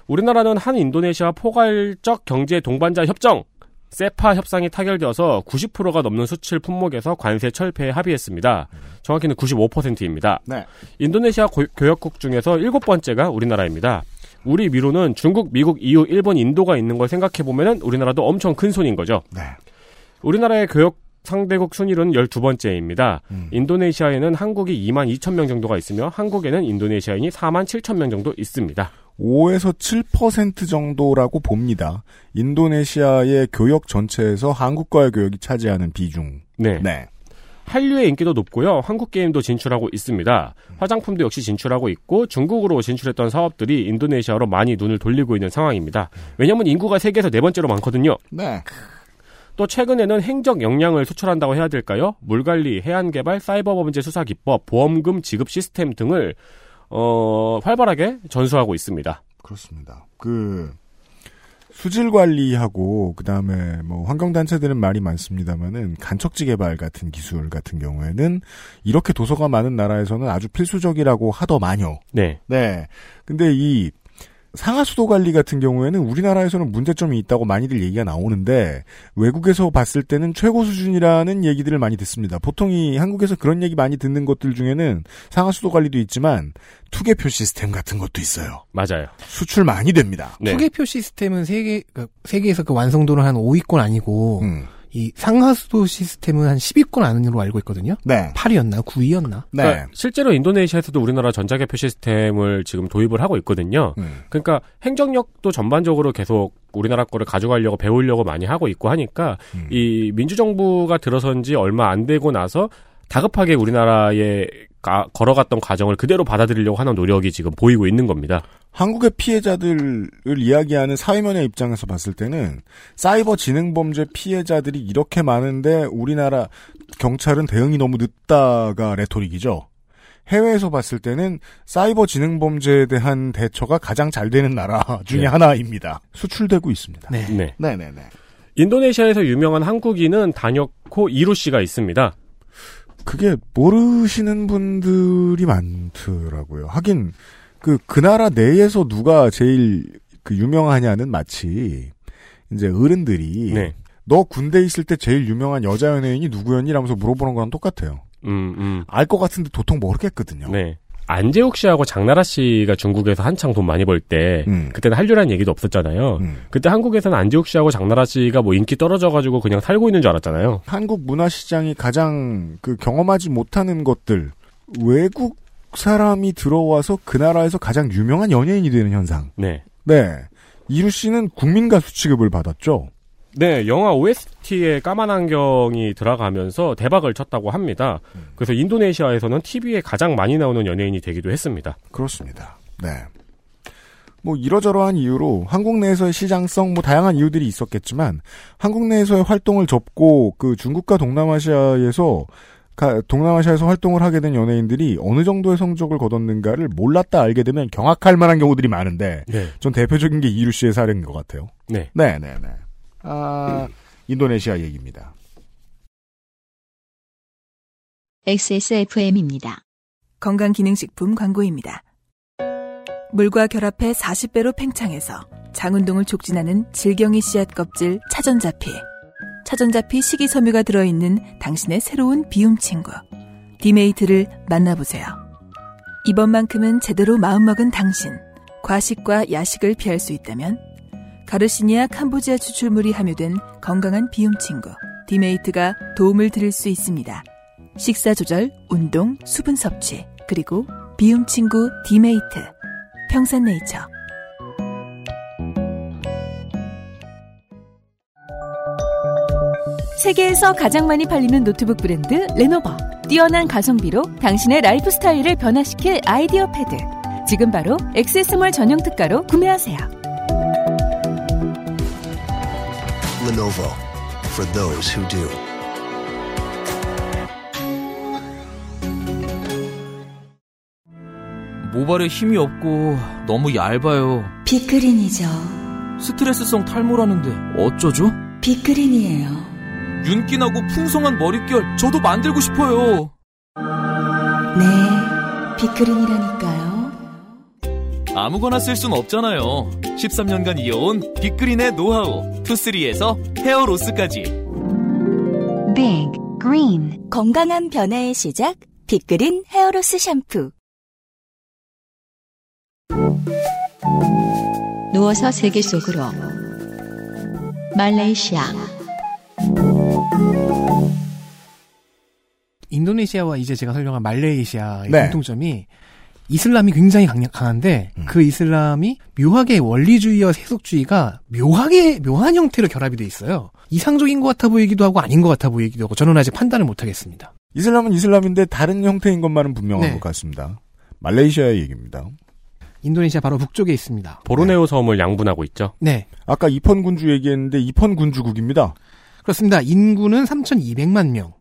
우리나라는 한 인도네시아 포괄적 경제 동반자 협정 세파 협상이 타결되어서 90%가 넘는 수출 품목에서 관세 철폐에 합의했습니다. 정확히는 95%입니다. 네. 인도네시아 고- 교역국 중에서 일곱 번째가 우리나라입니다. 우리 미로는 중국, 미국, EU, 일본, 인도가 있는 걸 생각해 보면은 우리나라도 엄청 큰 손인 거죠. 네. 우리나라의 교역 상대국 순위로는 12번째입니다. 음. 인도네시아에는 한국이 2만 2천 명 정도가 있으며 한국에는 인도네시아인이 4만 7천 명 정도 있습니다. 5에서 7% 정도라고 봅니다. 인도네시아의 교역 전체에서 한국과의 교역이 차지하는 비중. 네. 네. 한류의 인기도 높고요. 한국 게임도 진출하고 있습니다. 화장품도 역시 진출하고 있고 중국으로 진출했던 사업들이 인도네시아로 많이 눈을 돌리고 있는 상황입니다. 왜냐하면 인구가 세계에서 네 번째로 많거든요. 네. 또 최근에는 행적 역량을 수출한다고 해야 될까요? 물관리, 해안개발, 사이버 범죄 수사 기법, 보험금 지급 시스템 등을 어, 활발하게 전수하고 있습니다. 그렇습니다. 그 수질 관리하고 그다음에 뭐 환경 단체들은 말이 많습니다만은 간척지 개발 같은 기술 같은 경우에는 이렇게 도서가 많은 나라에서는 아주 필수적이라고 하더만요. 네. 네. 근데 이 상하수도 관리 같은 경우에는 우리나라에서는 문제점이 있다고 많이들 얘기가 나오는데 외국에서 봤을 때는 최고 수준이라는 얘기들을 많이 듣습니다. 보통 이 한국에서 그런 얘기 많이 듣는 것들 중에는 상하수도 관리도 있지만 투개표 시스템 같은 것도 있어요. 맞아요. 수출 많이 됩니다. 네. 투개표 시스템은 세계 그 세계에서 그 완성도는 한 5위권 아니고 음. 이 상하수도 시스템은 한 10위권 안으로 알고 있거든요. 네. 8위였나 9위였나. 네. 그러니까 실제로 인도네시아에서도 우리나라 전자개표 시스템을 지금 도입을 하고 있거든요. 음. 그러니까 행정력도 전반적으로 계속 우리나라 거를 가져가려고 배우려고 많이 하고 있고 하니까 음. 이 민주정부가 들어선 지 얼마 안 되고 나서 다급하게 우리나라에 가- 걸어갔던 과정을 그대로 받아들이려고 하는 노력이 지금 보이고 있는 겁니다. 한국의 피해자들을 이야기하는 사회면의 입장에서 봤을 때는 사이버 지능 범죄 피해자들이 이렇게 많은데 우리나라 경찰은 대응이 너무 늦다가 레토릭이죠. 해외에서 봤을 때는 사이버 지능 범죄에 대한 대처가 가장 잘 되는 나라 중에 네. 하나입니다. 수출되고 있습니다. 네. 네. 네 네 네. 인도네시아에서 유명한 한국인은 단역호 이루 씨가 있습니다. 그게 모르시는 분들이 많더라고요. 하긴 그 그 나라 내에서 누가 제일 그 유명하냐는 마치 이제 어른들이 네. 너 군대 있을 때 제일 유명한 여자 연예인이 누구였니? 라면서 물어보는 거랑 똑같아요. 음, 음. 알것 같은데 도통 모르겠거든요. 네. 안재욱 씨하고 장나라 씨가 중국에서 한창 돈 많이 벌 때, 음. 그때는 한류란 얘기도 없었잖아요. 음. 그때 한국에서는 안재욱 씨하고 장나라 씨가 뭐 인기 떨어져가지고 그냥 살고 있는 줄 알았잖아요. 한국 문화 시장이 가장 그 경험하지 못하는 것들 외국 사람이 들어와서 그 나라에서 가장 유명한 연예인이 되는 현상. 네. 네. 이루 씨는 국민 가수 취급을 받았죠. 네, 영화 OST에 까만 안경이 들어가면서 대박을 쳤다고 합니다. 그래서 인도네시아에서는 TV에 가장 많이 나오는 연예인이 되기도 했습니다. 그렇습니다. 네. 뭐 이러저러한 이유로 한국 내에서의 시장성 뭐 다양한 이유들이 있었겠지만 한국 내에서의 활동을 접고 그 중국과 동남아시아에서 가- 동남아시아에서 활동을 하게 된 연예인들이 어느 정도의 성적을 거뒀는가를 몰랐다 알게 되면 경악할 만한 경우들이 많은데 네. 전 대표적인 게 이루 씨의 사례인 것 같아요. 네. 네, 네, 네. 아, 인도네시아 얘기입니다. XSFM입니다. 건강기능식품 광고입니다. 물과 결합해 40배로 팽창해서 장운동을 촉진하는 질경이 씨앗 껍질 차전자피. 차전자피 식이섬유가 들어있는 당신의 새로운 비움 친구. 디메이트를 만나보세요. 이번만큼은 제대로 마음먹은 당신. 과식과 야식을 피할 수 있다면 가르시니아 캄보지아 추출물이 함유된 건강한 비움 친구. 디메이트가 도움을 드릴 수 있습니다. 식사 조절, 운동, 수분 섭취, 그리고 비움 친구 디메이트. 평산네이처. 세계에서 가장 많이 팔리는 노트북 브랜드 레노버. 뛰어난 가성비로 당신의 라이프 스타일을 변화시킬 IdeaPad. 지금 바로 액세스몰 전용 특가로 구매하세요. Lenovo for those who do. 모발에 힘이 없고 너무 얇아요. 빅그린이죠. 스트레스성 탈모라는데 어쩌죠? 빅그린이에요. 윤기나고 풍성한 머릿결 저도 만들고 싶어요. 네, 빅그린이라니까요. 아무거나 쓸 순 없잖아요. 13년간 이어온 빅그린의 노하우 투쓰리에서 헤어로스까지 Big Green 건강한 변화의 시작, 빅그린 헤어로스 샴푸. 누워서 세계 속으로 말레이시아 인도네시아와 이제 제가 설명한 말레이시아의 네. 공통점이 이슬람이 굉장히 강력, 강한데 음. 그 이슬람이 묘하게 원리주의와 세속주의가 묘하게 묘한 형태로 결합이 돼 있어요. 이상적인 것 같아 보이기도 하고 아닌 것 같아 보이기도 하고 저는 아직 판단을 못 하겠습니다. 이슬람은 이슬람인데 다른 형태인 것만은 분명한 네. 것 같습니다. 말레이시아의 얘기입니다. 인도네시아 바로 북쪽에 있습니다. 보르네오 섬을 양분하고 있죠. 네. 아까 이펀 군주 얘기했는데 이펀 군주국입니다. 그렇습니다. 인구는 3,200만 명.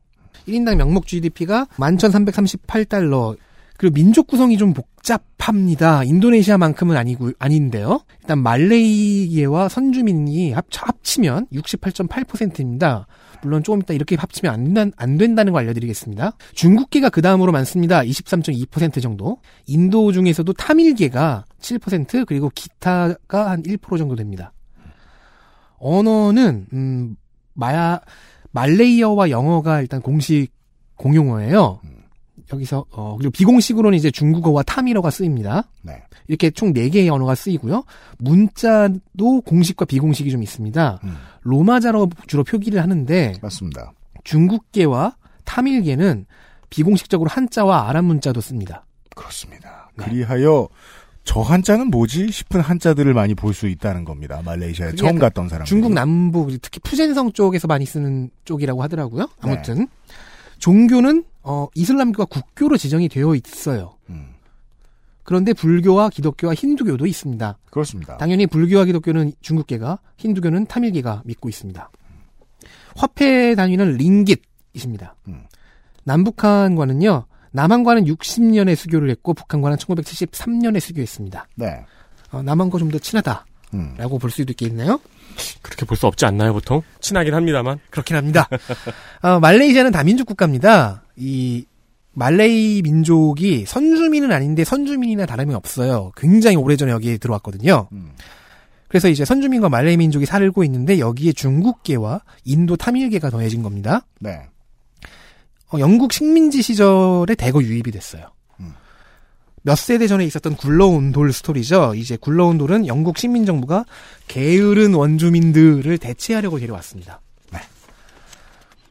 1인당 명목 GDP가 11,338달러. 그리고 민족 구성이 좀 복잡합니다. 인도네시아만큼은 아니고, 아닌데요. 일단 말레이계와 선주민이 합, 합치면 68.8%입니다. 물론 조금 이따 이렇게 합치면 안, 된다, 안 된다는 거 알려드리겠습니다. 중국계가 그 다음으로 많습니다. 23.2% 정도. 인도 중에서도 타밀계가 7% 그리고 기타가 한 1% 정도 됩니다. 언어는 음, 마야 말레이어와 영어가 일단 공식 공용어예요. 여기서 어 그리고 비공식으로는 이제 중국어와 타밀어가 쓰입니다. 네. 이렇게 총 4개의 언어가 쓰이고요. 문자도 공식과 비공식이 좀 있습니다. 음. 로마자로 주로 표기를 하는데 맞습니다. 중국계와 타밀계는 비공식적으로 한자와 아랍 문자도 씁니다. 그렇습니다. 네. 그리하여 저 한자는 뭐지 싶은 한자들을 많이 볼 수 있다는 겁니다. 말레이시아에 처음 갔던 사람. 중국 남부 특히 푸젠성 쪽에서 많이 쓰는 쪽이라고 하더라고요. 아무튼 네. 종교는 어, 이슬람교가 국교로 지정이 되어 있어요. 음, 그런데 불교와 기독교와 힌두교도 있습니다. 그렇습니다. 당연히 불교와 기독교는 중국계가, 힌두교는 타밀계가 믿고 있습니다. 화폐 단위는 링깃이십니다. 음. 남북한과는요, 남한과는 60년의 수교를 했고, 북한과는 1973년에 수교했습니다. 네. 어, 남한과 좀 더 친하다라고 음. 볼 수도 있겠네요. 그렇게 볼 수 없지 않나요, 보통? 친하긴 합니다만. 그렇긴 합니다. 어, 말레이시아는 다민족 국가입니다. 이 말레이 민족이 선주민은 아닌데 선주민이나 다름이 없어요. 굉장히 오래전에 여기에 들어왔거든요. 음. 그래서 이제 선주민과 말레이 민족이 살고 있는데 여기에 중국계와 인도 타밀계가 더해진 겁니다. 네. 어, 영국 식민지 시절에 대거 유입이 됐어요. 음. 몇 세대 전에 있었던 굴러온 돌 스토리죠. 이제 굴러온 돌은 영국 식민정부가 게으른 원주민들을 대체하려고 데려왔습니다. 네.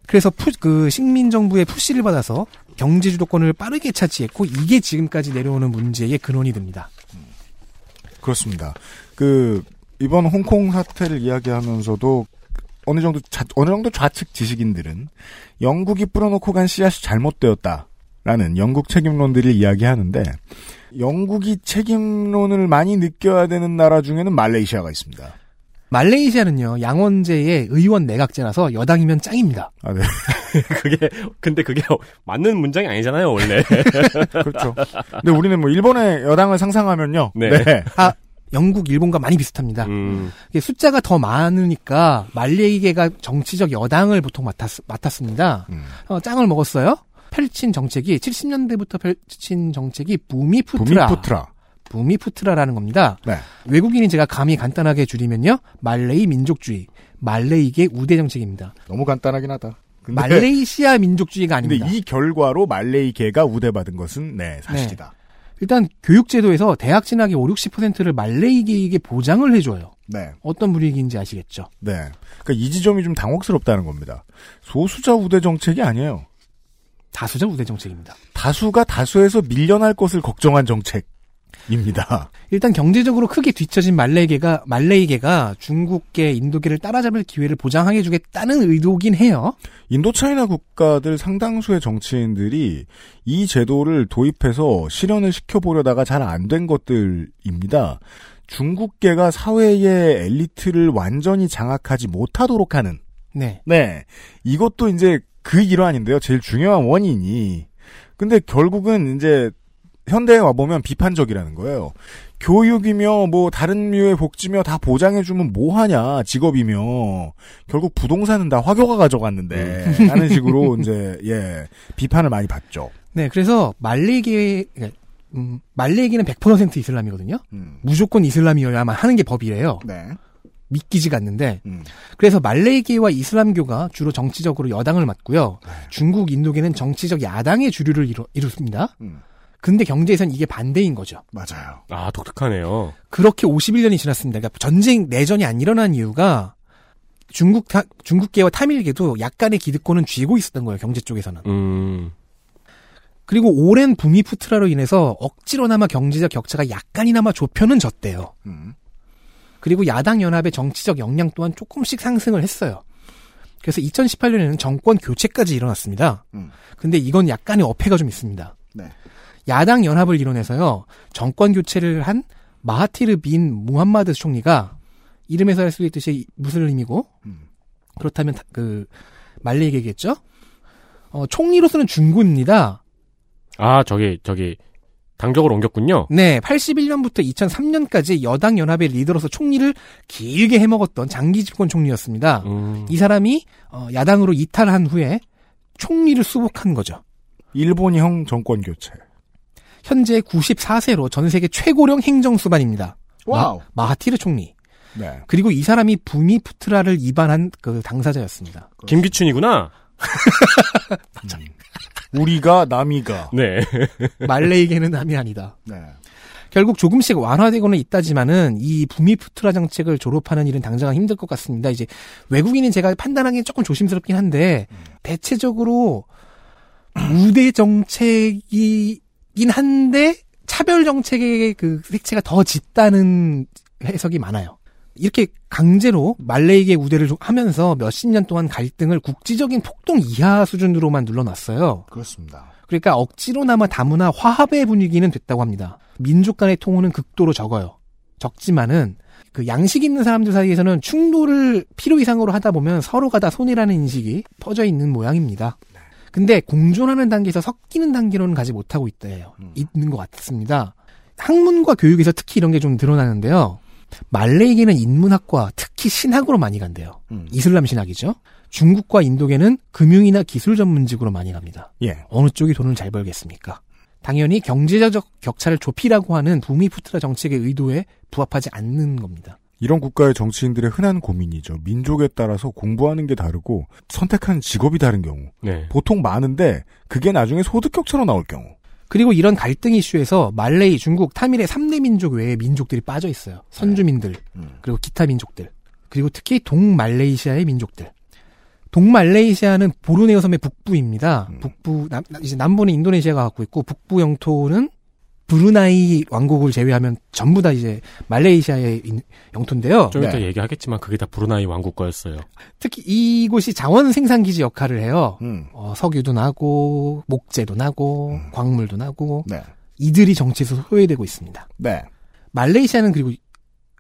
그래서 푸, 그 식민정부의 푸시를 받아서 경제 주도권을 빠르게 차지했고 이게 지금까지 내려오는 문제의 근원이 됩니다. 그렇습니다. 그 이번 홍콩 사태를 이야기하면서도 어느 정도 자, 어느 정도 좌측 지식인들은 영국이 뿌려놓고 간 씨앗이 잘못되었다라는 영국 책임론들을 이야기하는데 영국이 책임론을 많이 느껴야 되는 나라 중에는 말레이시아가 있습니다. 말레이시아는요 양원제의 의원 내각제라서 여당이면 짱입니다. 아, 네. 그게 근데 그게 맞는 문장이 아니잖아요 원래. 그렇죠. 근데 우리는 뭐 일본의 여당을 상상하면요. 네. 아 영국, 일본과 많이 비슷합니다. 음, 숫자가 더 많으니까 말레이계가 정치적 여당을 보통 맡았, 맡았 습니다. 음. 어, 짱을 먹었어요. 펼친 정책이 70년대부터 펼친 정책이 부미푸트라. 부미푸트라. 부미푸트라라는 겁니다. 네. 외국인인 제가 감히 간단하게 줄이면요. 말레이 민족주의, 말레이계 우대 정책입니다. 너무 간단하긴 하다. 근데, 말레이시아 민족주의가 근데 아닙니다. 이 결과로 말레이계가 우대받은 것은 네 사실이다. 일단 교육제도에서 대학 진학의 5, 60%를 말레이계에게 보장을 해줘요. 네. 어떤 분위기인지 아시겠죠? 네. 그러니까 이 지점이 좀 당혹스럽다는 겁니다. 소수자 우대 정책이 아니에요. 다수자 우대 정책입니다. 다수가 다수에서 밀려날 것을 걱정한 정책 입니다. 일단 경제적으로 크게 뒤처진 말레이계가 말레이계가 중국계, 인도계를 따라잡을 기회를 보장해 주겠다는 의도긴 해요. 인도차이나 국가들 상당수의 정치인들이 이 제도를 도입해서 실현을 시켜보려다가 잘 안 된 것들입니다. 중국계가 사회의 엘리트를 완전히 장악하지 못하도록 하는 네. 네. 이것도 이제 그 일환인데요. 제일 중요한 원인이. 근데 결국은 이제 현대에 와보면 비판적이라는 거예요. 교육이며 뭐 다른 류의 복지며 다 보장해주면 뭐하냐 직업이며 결국 부동산은 다 화교가 가져갔는데 하는 식으로 이제 예 비판을 많이 받죠. 네, 그래서 말레이계 음, 말레이계는 100% 이슬람이거든요. 음. 무조건 이슬람이어야만 하는 게 법이래요. 네. 믿기지가 않는데 음. 그래서 말레이계와 이슬람교가 주로 정치적으로 여당을 맡고요. 중국, 인도계는 정치적 야당의 주류를 이루, 이루습니다. 음. 근데 경제에선 이게 반대인 거죠. 맞아요. 아 독특하네요. 그렇게 51년이 지났습니다. 그러니까 전쟁 내전이 안 일어난 이유가 중국 타- 중국계와 타밀계도 약간의 기득권은 쥐고 있었던 거예요. 경제 쪽에서는. 음, 그리고 오랜 부미푸트라로 인해서 억지로나마 경제적 격차가 약간이나마 좁혀는 졌대요. 음. 그리고 야당 연합의 정치적 역량 또한 조금씩 상승을 했어요. 그래서 2018년에는 정권 교체까지 일어났습니다. 음. 근데 이건 약간의 어폐가 좀 있습니다. 네. 야당 연합을 이뤄내서요. 정권 교체를 한 마하티르 빈 무함마드 총리가 이름에서 알 수 있듯이 무슬림이고 음. 그렇다면 다- 그 말레이계겠죠? 어, 총리로서는 중군입니다. 아 저기 저기 당적으로 옮겼군요. 네, 81년부터 2003년까지 여당 연합의 리더로서 총리를 길게 해먹었던 장기 집권 총리였습니다. 음, 이 사람이 어, 야당으로 이탈한 후에 총리를 수복한 거죠. 일본형 정권 교체. 현재 94세로 전 세계 최고령 행정수반입니다. 와우. 마, 하티르 총리. 네. 그리고 이 사람이 부미푸트라를 입안한 그 당사자였습니다. 김기춘이구나. 우리가 남이가. 네. 말레이계는 남이 아니다. 네. 결국 조금씩 완화되고는 있다지만은 이 부미푸트라 정책을 졸업하는 일은 당장은 힘들 것 같습니다. 이제 외국인인 제가 판단하기엔 조금 조심스럽긴 한데 대체적으로 우대 정책이긴 한데 차별 정책의 그 색채가 더 짙다는 해석이 많아요. 이렇게 강제로 말레이계 우대를 좀 하면서 몇십 년 동안 갈등을 국지적인 폭동 이하 수준으로만 눌러놨어요. 그렇습니다. 그러니까 억지로나마 다문화 화합의 분위기는 됐다고 합니다. 민족 간의 통혼은 극도로 적어요. 적지만은 그 양식 있는 사람들 사이에서는 충돌을 필요 이상으로 하다 보면 서로가 다 손해라는 인식이 퍼져 있는 모양입니다. 근데 공존하는 단계에서 섞이는 단계로는 가지 못하고 있대요. 있는 것 같습니다. 학문과 교육에서 특히 이런 게 좀 드러나는데요. 말레이계는 인문학과 특히 신학으로 많이 간대요. 음. 이슬람 신학이죠. 중국과 인도계는 금융이나 기술 전문직으로 많이 갑니다. 예. 어느 쪽이 돈을 잘 벌겠습니까? 당연히 경제적 격차를 좁히라고 하는 부미푸트라 정책의 의도에 부합하지 않는 겁니다. 이런 국가의 정치인들의 흔한 고민이죠. 민족에 따라서 공부하는 게 다르고 선택하는 직업이 다른 경우. 네. 보통 많은데 그게 나중에 소득 격차로 나올 경우. 그리고 이런 갈등 이슈에서 말레이, 중국, 타밀의 3대 민족 외에 민족들이 빠져 있어요. 선주민들, 음. 그리고 기타 민족들, 그리고 특히 동말레이시아의 민족들. 동말레이시아는 보르네오 섬의 북부입니다. 음. 북부, 남, 이제 남부는 인도네시아가 갖고 있고, 북부 영토는 브루나이 왕국을 제외하면 전부 다 이제 말레이시아의 인- 영토인데요. 좀 이따 네. 얘기하겠지만 그게 다 브루나이 왕국 거였어요. 특히 이곳이 자원 생산 기지 역할을 해요. 음. 어, 석유도 나고, 목재도 나고, 음. 광물도 나고, 네. 이들이 정치에서 소외되고 있습니다. 네. 말레이시아는 그리고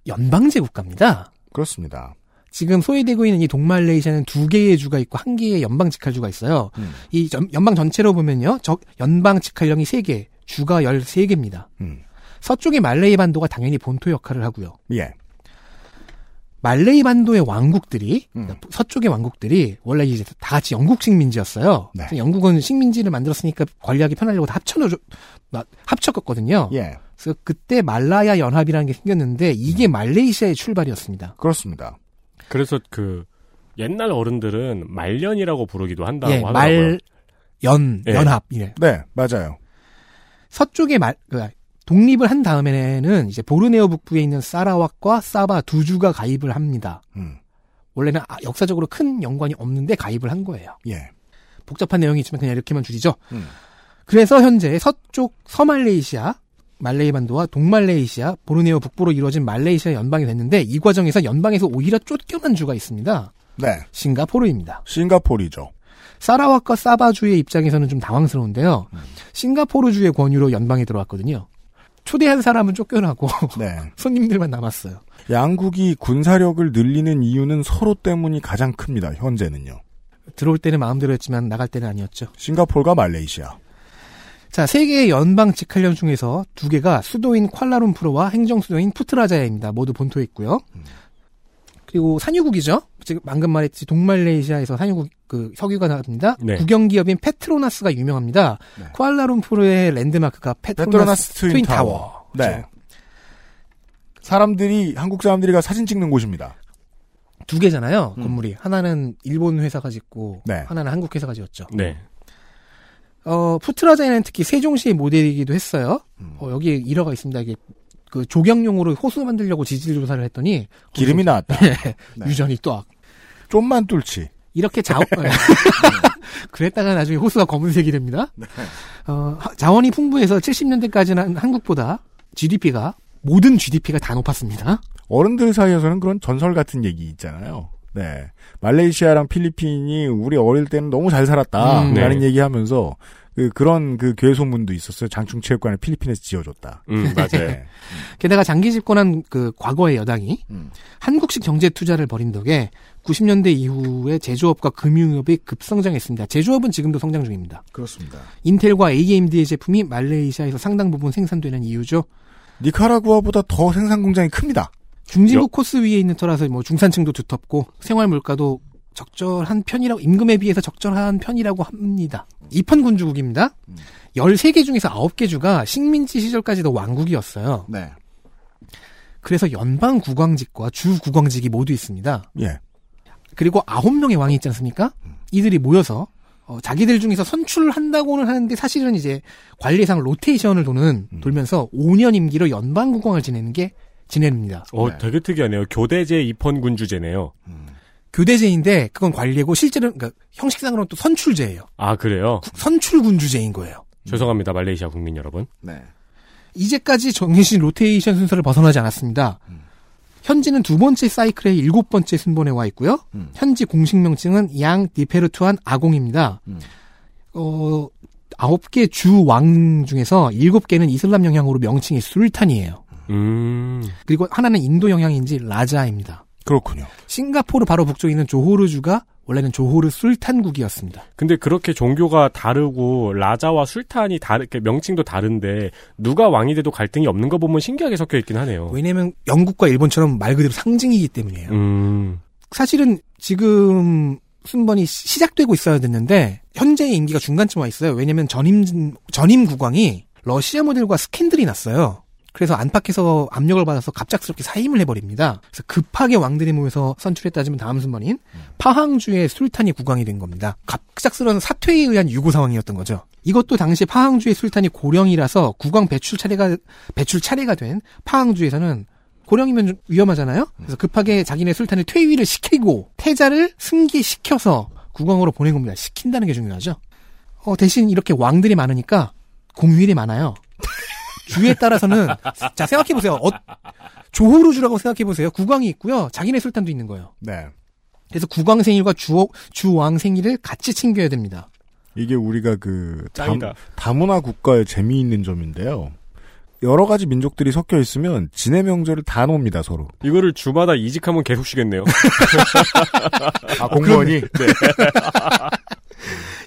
연방제 국가입니다. 그렇습니다. 지금 소외되고 있는 이 동말레이시아는 두 개의 주가 있고 한 개의 연방 직할주가 있어요. 음. 이 연- 연방 전체로 보면요. 적 연방 직할령이 3개, 주가 13개입니다. 음. 서쪽의 말레이 반도가 당연히 본토 역할을 하고요. 예. 말레이 반도의 왕국들이 음. 서쪽의 왕국들이 원래 이제 다 같이 영국 식민지였어요. 네. 영국은 식민지를 만들었으니까 관리하기 편하려고 다 합쳐놓 합쳤거든요. 예. 그래서 그때 말라야 연합이라는 게 생겼는데 이게 말레이시아의 출발이었습니다. 그렇습니다. 그래서 그 옛날 어른들은 말년이라고 부르기도 한다고 예, 하더라고요. 말, 연, 예. 연합, 이래. 네, 맞아요. 서쪽에 말, 그, 독립을 한 다음에는 이제 보르네오 북부에 있는 사라왁과 사바 두 주가 가입을 합니다. 음. 원래는 아, 역사적으로 큰 연관이 없는데 가입을 한 거예요. 예. 복잡한 내용이 있지만 그냥 이렇게만 줄이죠. 음. 그래서 현재 서쪽 서말레이시아, 말레이 반도와 동말레이시아, 보르네오 북부로 이루어진 말레이시아 연방이 됐는데 이 과정에서 연방에서 오히려 쫓겨난 주가 있습니다. 네. 싱가포르입니다. 싱가포르죠. 사라와과 사바주의 입장에서는 좀 당황스러운데요. 음. 싱가포르주의 권유로 연방에 들어왔거든요. 초대한 사람은 쫓겨나고 네. 손님들만 남았어요. 양국이 군사력을 늘리는 이유는 서로 때문이 가장 큽니다. 현재는요. 들어올 때는 마음대로 했지만 나갈 때는 아니었죠. 싱가포르가 말레이시아. 자, 세 개의 연방 직할령 중에서 두 개가 수도인 쿠알라룸푸르와 행정 수도인 푸트라자야입니다. 모두 본토에 있고요. 그리고 산유국이죠. 지금 방금 말했듯이 동말레이시아에서 산유국 그 석유가 나옵니다. 네. 국영 기업인 페트로나스가 유명합니다. 네. 쿠알라룸푸르의 랜드마크가 페트로나스, 페트로나스 트윈, 트윈 타워. 타워. 네. 그렇죠. 사람들이 한국 사람들이 가 사진 찍는 곳입니다. 두 개잖아요. 음. 건물이 하나는 일본 회사가 짓고 네. 하나는 한국 회사가 지었죠. 네. 어, 푸트라자야는 특히 세종시의 모델이기도 했어요. 음. 어, 여기에 일화가 있습니다. 이게 그 조경용으로 호수 만들려고 지질 조사를 했더니 기름이 나왔다. 네. 네. 유전이 또 악. 좀만 뚫지. 이렇게 자 그랬다가 나중에 호수가 검은색이 됩니다. 어, 하- 자원이 풍부해서 70년대까지는 한국보다 GDP가 모든 GDP가 다 높았습니다. 어른들 사이에서는 그런 전설 같은 얘기 있잖아요. 네. 말레이시아랑 필리핀이 우리 어릴 때는 너무 잘 살았다. 음, 라는 네. 얘기 하면서 그, 그런 그 괴소문도 있었어요. 장충체육관을 필리핀에서 지어줬다. 음, 맞아요. 네. 게다가 장기 집권한 그 과거의 여당이 음. 한국식 경제 투자를 벌인 덕에 90년대 이후에 제조업과 금융업이 급성장했습니다. 제조업은 지금도 성장 중입니다. 그렇습니다. 인텔과 AMD의 제품이 말레이시아에서 상당 부분 생산되는 이유죠. 니카라구아보다 더 생산 공장이 큽니다. 중진국 여- 코스 위에 있는 터라서 뭐 중산층도 두텁고 생활 물가도 적절한 편이라고 임금에 비해서 적절한 편이라고 합니다. 이편 군주국입니다. 13개 중에서 9개 주가 식민지 시절까지도 왕국이었어요. 네. 그래서 연방 국왕직과 주 국왕직이 모두 있습니다. 예. 그리고 9명의 왕이 있지 않습니까? 이들이 모여서 어, 자기들 중에서 선출한다고는 하는데 사실은 이제 관리상 로테이션을 도는 음. 돌면서 5년 임기로 연방 국왕을 지내는 게 지냅니다. 어, 네. 되게 특이하네요. 교대제 입헌 군주제네요. 교대제인데 그건 관리고 실제로는 그러니까 형식상으로는 또 선출제예요. 아, 그래요? 선출군주제인 거예요. 죄송합니다, 말레이시아 국민 여러분. 네. 이제까지 정해진 로테이션 순서를 벗어나지 않았습니다. 현지는 두 번째 사이클의 일곱 번째 순번에 와 있고요. 음. 현지 공식 명칭은 양 디페르투안 아공입니다. 음. 어, 아홉 개 주 왕 중에서 일곱 개는 이슬람 영향으로 명칭이 술탄이에요. 음. 그리고 하나는 인도 영향인지 라자입니다. 그렇군요. 싱가포르 바로 북쪽에 있는 조호르주가 원래는 조호르 술탄국이었습니다. 근데 그렇게 종교가 다르고 라자와 술탄이 다르게 명칭도 다른데 누가 왕이 돼도 갈등이 없는 거 보면 신기하게 섞여 있긴 하네요. 왜냐면 영국과 일본처럼 말 그대로 상징이기 때문이에요. 음. 사실은 지금 순번이 시- 시작되고 있어야 됐는데 현재의 임기가 중간쯤 와 있어요. 왜냐면 전임 전임 국왕이 러시아 모델과 스캔들이 났어요. 그래서 안팎에서 압력을 받아서 갑작스럽게 사임을 해버립니다. 그래서 급하게 왕들이 모여서 선출했다지만 다음 순번인 파항주의 술탄이 국왕이 된 겁니다. 갑작스러운 사퇴에 의한 유고 상황이었던 거죠. 이것도 당시 파항주의 술탄이 고령이라서 국왕 배출 차례가 배출 차례가 된 파항주에서는 고령이면 좀 위험하잖아요. 그래서 급하게 자기네 술탄을 퇴위를 시키고 태자를 승계시켜서 국왕으로 보낸 겁니다. 시킨다는 게 중요하죠. 어, 대신 이렇게 왕들이 많으니까 공휴일이 많아요. 주에 따라서는 자 생각해 보세요. 어, 조호르주라고 생각해 보세요. 국왕이 있고요. 자기네 술탄도 있는 거예요. 네. 그래서 국왕 생일과 주 주왕 생일을 같이 챙겨야 됩니다. 이게 우리가 그 담, 짱이다. 다문화 국가의 재미있는 점인데요. 여러 가지 민족들이 섞여 있으면 진해 명절을 다 놉니다 서로. 이거를 주마다 이직하면 계속 쉬겠네요. 아 공무원이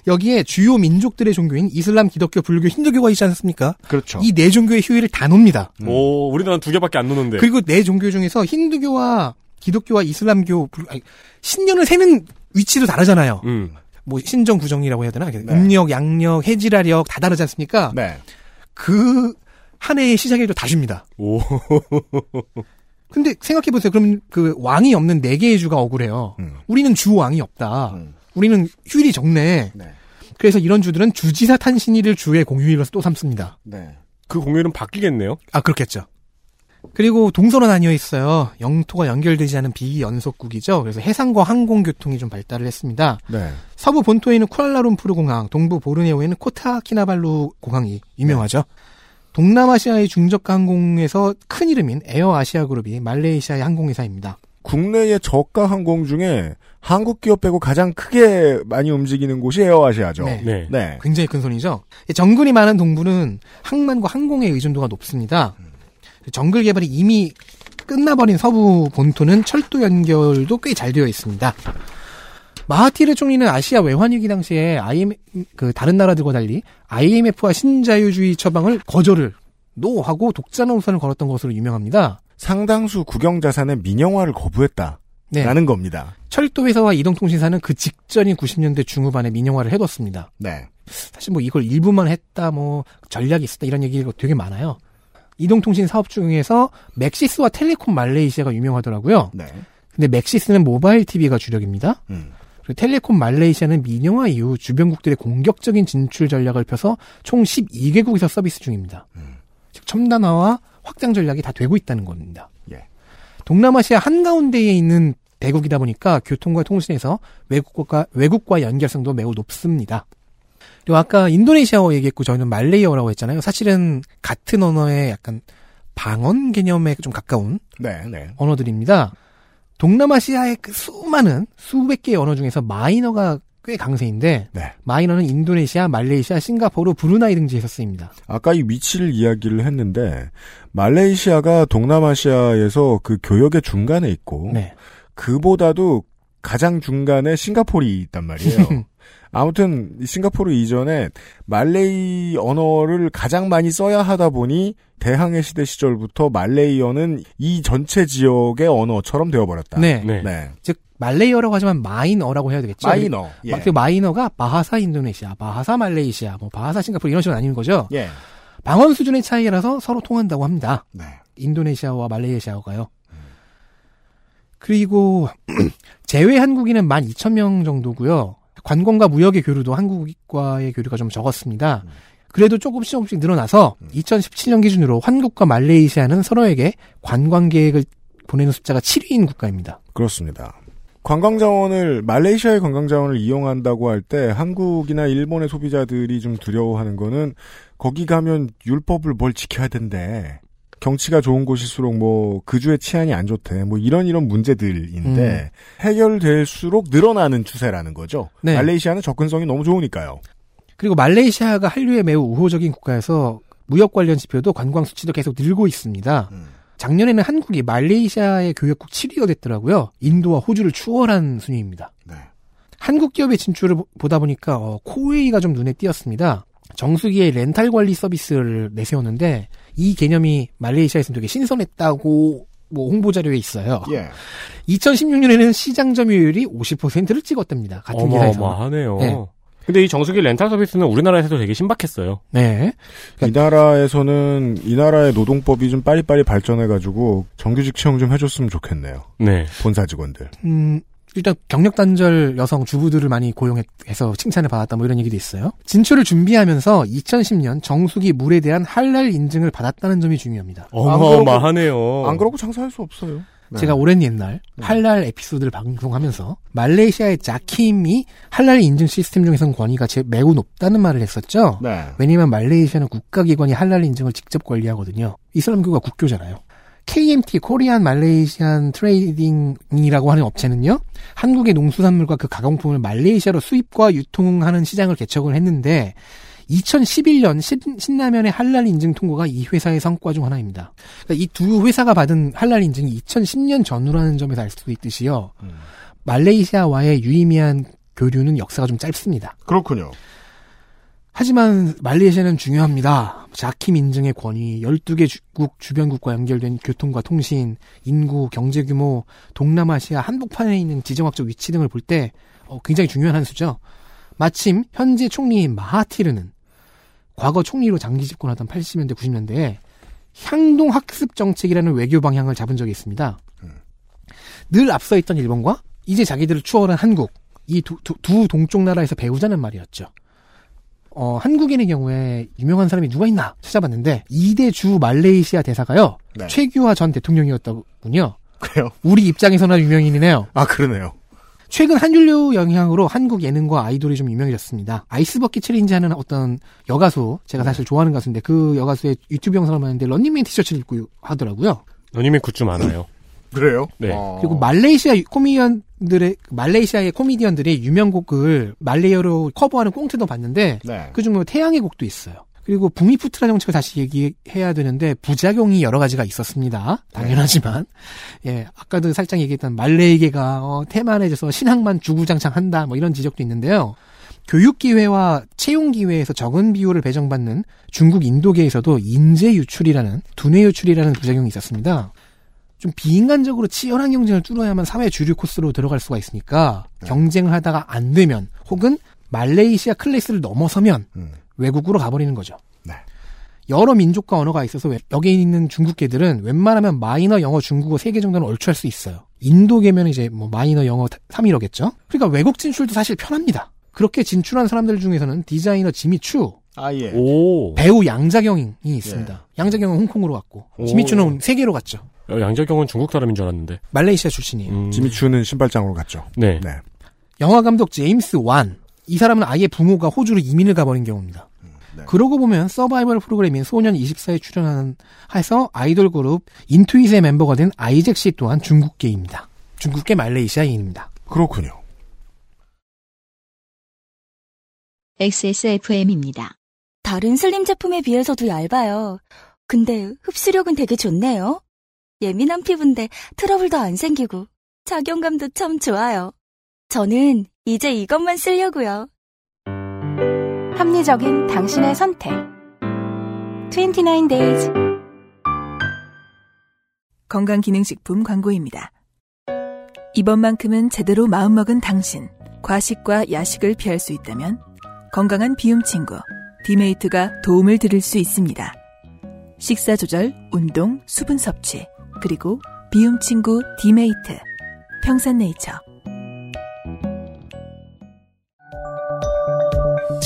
여기에 주요 민족들의 종교인 이슬람, 기독교, 불교, 힌두교가 있지 않습니까? 그렇죠. 이 네 종교의 휴일을 다 놉니다. 오, 우리나라는 두 개밖에 안 노는데. 그리고 네 종교 중에서 힌두교와 기독교와 이슬람교, 불- 아니, 신년을 세는 위치도 다르잖아요. 음. 뭐 신정 구정이라고 해야 되나? 음력, 양력, 해지라력 다 다르지 않습니까? 네. 그 한 해의 시작일도 다 줍니다. 오. 근데 생각해 보세요. 그럼 그 왕이 없는 네 개의 주가 억울해요. 음. 우리는 주 왕이 없다. 음. 우리는 휴일이 적네. 네. 그래서 이런 주들은 주지사 탄신일을 주의 공휴일로서 또 삼습니다. 네. 그 공휴일은 바뀌겠네요. 아 그렇겠죠. 그리고 동서로 나뉘어 있어요. 영토가 연결되지 않은 비연속국이죠. 그래서 해상과 항공교통이 좀 발달을 했습니다. 네. 서부 본토에는 쿠알라룸푸르 공항, 동부 보르네오에는 코타키나발루 공항이 유명하죠. 동남아시아의 중저가 항공에서 큰 이름인 에어아시아 그룹이 말레이시아의 항공회사입니다. 국내의 저가 항공 중에 한국 기업 빼고 가장 크게 많이 움직이는 곳이 에어아시아죠. 네. 네. 네. 굉장히 큰 손이죠. 정글이 많은 동부는 항만과 항공의 의존도가 높습니다. 정글 개발이 이미 끝나버린 서부 본토는 철도 연결도 꽤 잘 되어 있습니다. 마하티르 총리는 아시아 외환위기 당시에 IM 그 다른 나라들과 달리 IMF와 신자유주의 처방을 거절을 no하고 독자 노선을 걸었던 것으로 유명합니다. 상당수 국영 자산의 민영화를 거부했다라는 네. 겁니다. 철도회사와 이동통신사는 그 직전인 90년대 중후반에 민영화를 해뒀습니다. 네. 사실 뭐 이걸 일부만 했다, 뭐 전략이 있었다 이런 얘기가 되게 많아요. 이동통신 사업 중에서 맥시스와 텔레콤 말레이시아가 유명하더라고요. 네. 근데 맥시스는 모바일 TV가 주력입니다. 음. 그리고 텔레콤 말레이시아는 민영화 이후 주변국들의 공격적인 진출 전략을 펴서 총 12개국에서 서비스 중입니다. 즉 첨단화와 확장 전략이 다 되고 있다는 겁니다. 예. 동남아시아 한가운데에 있는 대국이다 보니까 교통과 통신에서 외국과 외국과 연결성도 매우 높습니다. 그리고 아까 인도네시아어 얘기했고 저희는 말레이어라고 했잖아요. 사실은 같은 언어의 약간 방언 개념에 좀 가까운 네. 네. 언어들입니다. 동남아시아의 그 수많은 수백 개의 언어 중에서 마이너가 꽤 강세인데 네. 마이너는 인도네시아, 말레이시아, 싱가포르, 브루나이 등지에서 쓰입니다. 아까 이 위치를 이야기를 했는데 말레이시아가 동남아시아에서 그 교역의 중간에 있고 네. 그보다도 가장 중간에 싱가포르이 있단 말이에요. 아무튼 이 싱가포르 이전에 말레이 언어를 가장 많이 써야 하다 보니 대항해 시대 시절부터 말레이어는 이 전체 지역의 언어처럼 되어버렸다. 네. 네. 네. 즉 말레이어라고 하지만 마이너라고 해야 되겠죠. 마이너. 예. 그 마이너가 바하사 인도네시아, 바하사 말레이시아, 뭐 바하사 싱가포르 이런 식으로 나뉘는 거죠. 예. 방언 수준의 차이라서 서로 통한다고 합니다. 네. 인도네시아와 말레이시아가요. 그리고 제외 한국인은 12,000명 정도고요. 관광과 무역의 교류도 한국과의 교류가 좀 적었습니다. 그래도 조금씩 조금씩 늘어나서 2017년 기준으로 한국과 말레이시아는 서로에게 관광 계획을 보내는 숫자가 7위인 국가입니다. 그렇습니다. 관광 자원을 말레이시아의 관광 자원을 이용한다고 할 때 한국이나 일본의 소비자들이 좀 두려워하는 거는 거기 가면 율법을 뭘 지켜야 된대. 경치가 좋은 곳일수록 뭐 그주의 치안이 안 좋대. 뭐 이런 이런 문제들인데 해결될수록 늘어나는 추세라는 거죠. 네. 말레이시아는 접근성이 너무 좋으니까요. 그리고 말레이시아가 한류에 매우 우호적인 국가여서 무역 관련 지표도 관광 수치도 계속 늘고 있습니다. 작년에는 한국이 말레이시아의 교역국 7위가 됐더라고요. 인도와 호주를 추월한 순위입니다. 네. 한국 기업의 진출을 보- 보다 보니까 어, 코웨이가 좀 눈에 띄었습니다. 정수기의 렌탈 관리 서비스를 내세웠는데 이 개념이 말레이시아에서는 되게 신선했다고 뭐 홍보 자료에 있어요. 예. 2016년에는 시장 점유율이 50%를 찍었답니다. 같은 기사에서. 어마어마하네요. 네. 근데 이 정수기 렌탈 서비스는 우리나라에서도 되게 신박했어요. 네. 이 나라에서는 이 나라의 노동법이 좀 빨리빨리 발전해가지고 정규직 채용 좀 해줬으면 좋겠네요. 네. 본사 직원들. 음, 일단 경력 단절 여성 주부들을 많이 고용해서 칭찬을 받았다 뭐 이런 얘기도 있어요. 진출을 준비하면서 2010년 정수기 물에 대한 할랄 인증을 받았다는 점이 중요합니다. 어마어마하네요. 안 그러고 장사할 수 없어요. 네. 제가 오랜 옛날 할랄 에피소드를 방송하면서 말레이시아의 자킴이 할랄 인증 시스템 중에서는 권위가 제 매우 높다는 말을 했었죠. 네. 왜냐하면 말레이시아는 국가기관이 할랄 인증을 직접 관리하거든요. 이슬람교가 국교잖아요. KMT Korean Malaysian Trading이라고 하는 업체는요. 한국의 농수산물과 그 가공품을 말레이시아로 수입과 유통하는 시장을 개척을 했는데 2011년 신, 라면의 할랄 인증 통과가 이 회사의 성과 중 하나입니다. 그러니까 이 두 회사가 받은 할랄 인증이 2010년 전후라는 점에서 알 수 있듯이요. 음. 말레이시아와의 유의미한 교류는 역사가 좀 짧습니다. 그렇군요. 하지만 말레이시아는 중요합니다. 자킴 인증의 권위, 12개 국 주변국과 연결된 교통과 통신, 인구, 경제 규모, 동남아시아 한복판에 있는 지정학적 위치 등을 볼때 어, 굉장히 중요한 한 수죠. 마침 현재 총리인 마하티르는 과거 총리로 장기 집권하던 80년대, 90년대에 향동 학습 정책이라는 외교 방향을 잡은 적이 있습니다. 늘 앞서 있던 일본과 이제 자기들을 추월한 한국, 이 두, 두, 두 동쪽 나라에서 배우자는 말이었죠. 어, 한국인의 경우에 유명한 사람이 누가 있나 찾아봤는데 2대 주 말레이시아 대사가요. 네. 최규하 전 대통령이었더군요. 그래요? 우리 입장에서나 유명인이네요. 아, 그러네요. 최근 한류 영향으로 한국 예능과 아이돌이 좀 유명해졌습니다. 아이스버킷 챌린지 하는 어떤 여가수, 제가 사실 좋아하는 가수인데 그 여가수의 유튜브 영상을 봤는데 런닝맨 티셔츠를 입고 하더라고요. 런닝맨 굿즈 많아요. 그래요? 네. 어. 그리고 말레이시아 코미디언들의 말레이시아의 코미디언들의 유명곡을 말레이어로 커버하는 꽁트도 봤는데 네. 그중 뭐 태양의 곡도 있어요. 그리고 부미푸트라 정책을 다시 얘기해야 되는데 부작용이 여러 가지가 있었습니다. 당연하지만 예 아까도 살짝 얘기했던 말레이계가 어, 태만해져서 신학만 주구장창한다 뭐 이런 지적도 있는데요. 교육 기회와 채용 기회에서 적은 비율을 배정받는 중국 인도계에서도 인재 유출이라는 두뇌 유출이라는 부작용이 있었습니다. 좀 비인간적으로 치열한 경쟁을 뚫어야만 사회 주류 코스로 들어갈 수가 있으니까 경쟁을 하다가 안 되면 혹은 말레이시아 클래스를 넘어서면 음. 외국으로 가버리는 거죠. 네. 여러 민족과 언어가 있어서 왜- 여기 있는 중국계들은 웬만하면 마이너 영어 중국어 세 개 정도는 얼추할 수 있어요. 인도계면 이제 뭐 마이너 영어 3이러겠죠? 그러니까 외국 진출도 사실 편합니다. 그렇게 진출한 사람들 중에서는 디자이너 지미추, 아, 예. 오. 배우 양자경이 있습니다. 양자경은 홍콩으로 갔고 오. 지미추는 세계로 갔죠. 어, 양자경은 중국 사람인 줄 알았는데. 말레이시아 출신이에요. 음. 지미추는 신발장으로 갔죠. 네. 네. 영화 감독 제임스 완. 이 사람은 아예 부모가 호주로 이민을 가버린 경우입니다. 네. 그러고 보면 서바이벌 프로그램인 소년 24에 출연한 해서 아이돌 그룹 인투잇의 멤버가 된 아이잭 씨 또한 중국계입니다. 중국계 말레이시아인입니다. 그렇군요. XSFM입니다. 다른 슬림 제품에 비해서도 얇아요. 근데 흡수력은 되게 좋네요. 예민한 피부인데 트러블도 안 생기고 착용감도 참 좋아요. 저는 이제 이것만 쓰려고요. 합리적인 당신의 선택. 29 days. 건강기능식품 광고입니다. 이번만큼은 제대로 마음먹은 당신. 과식과 야식을 피할 수 있다면 건강한 비움 친구 디메이트가 도움을 드릴 수 있습니다. 식사 조절, 운동, 수분 섭취, 그리고 비움 친구 디메이트. 평산네이처.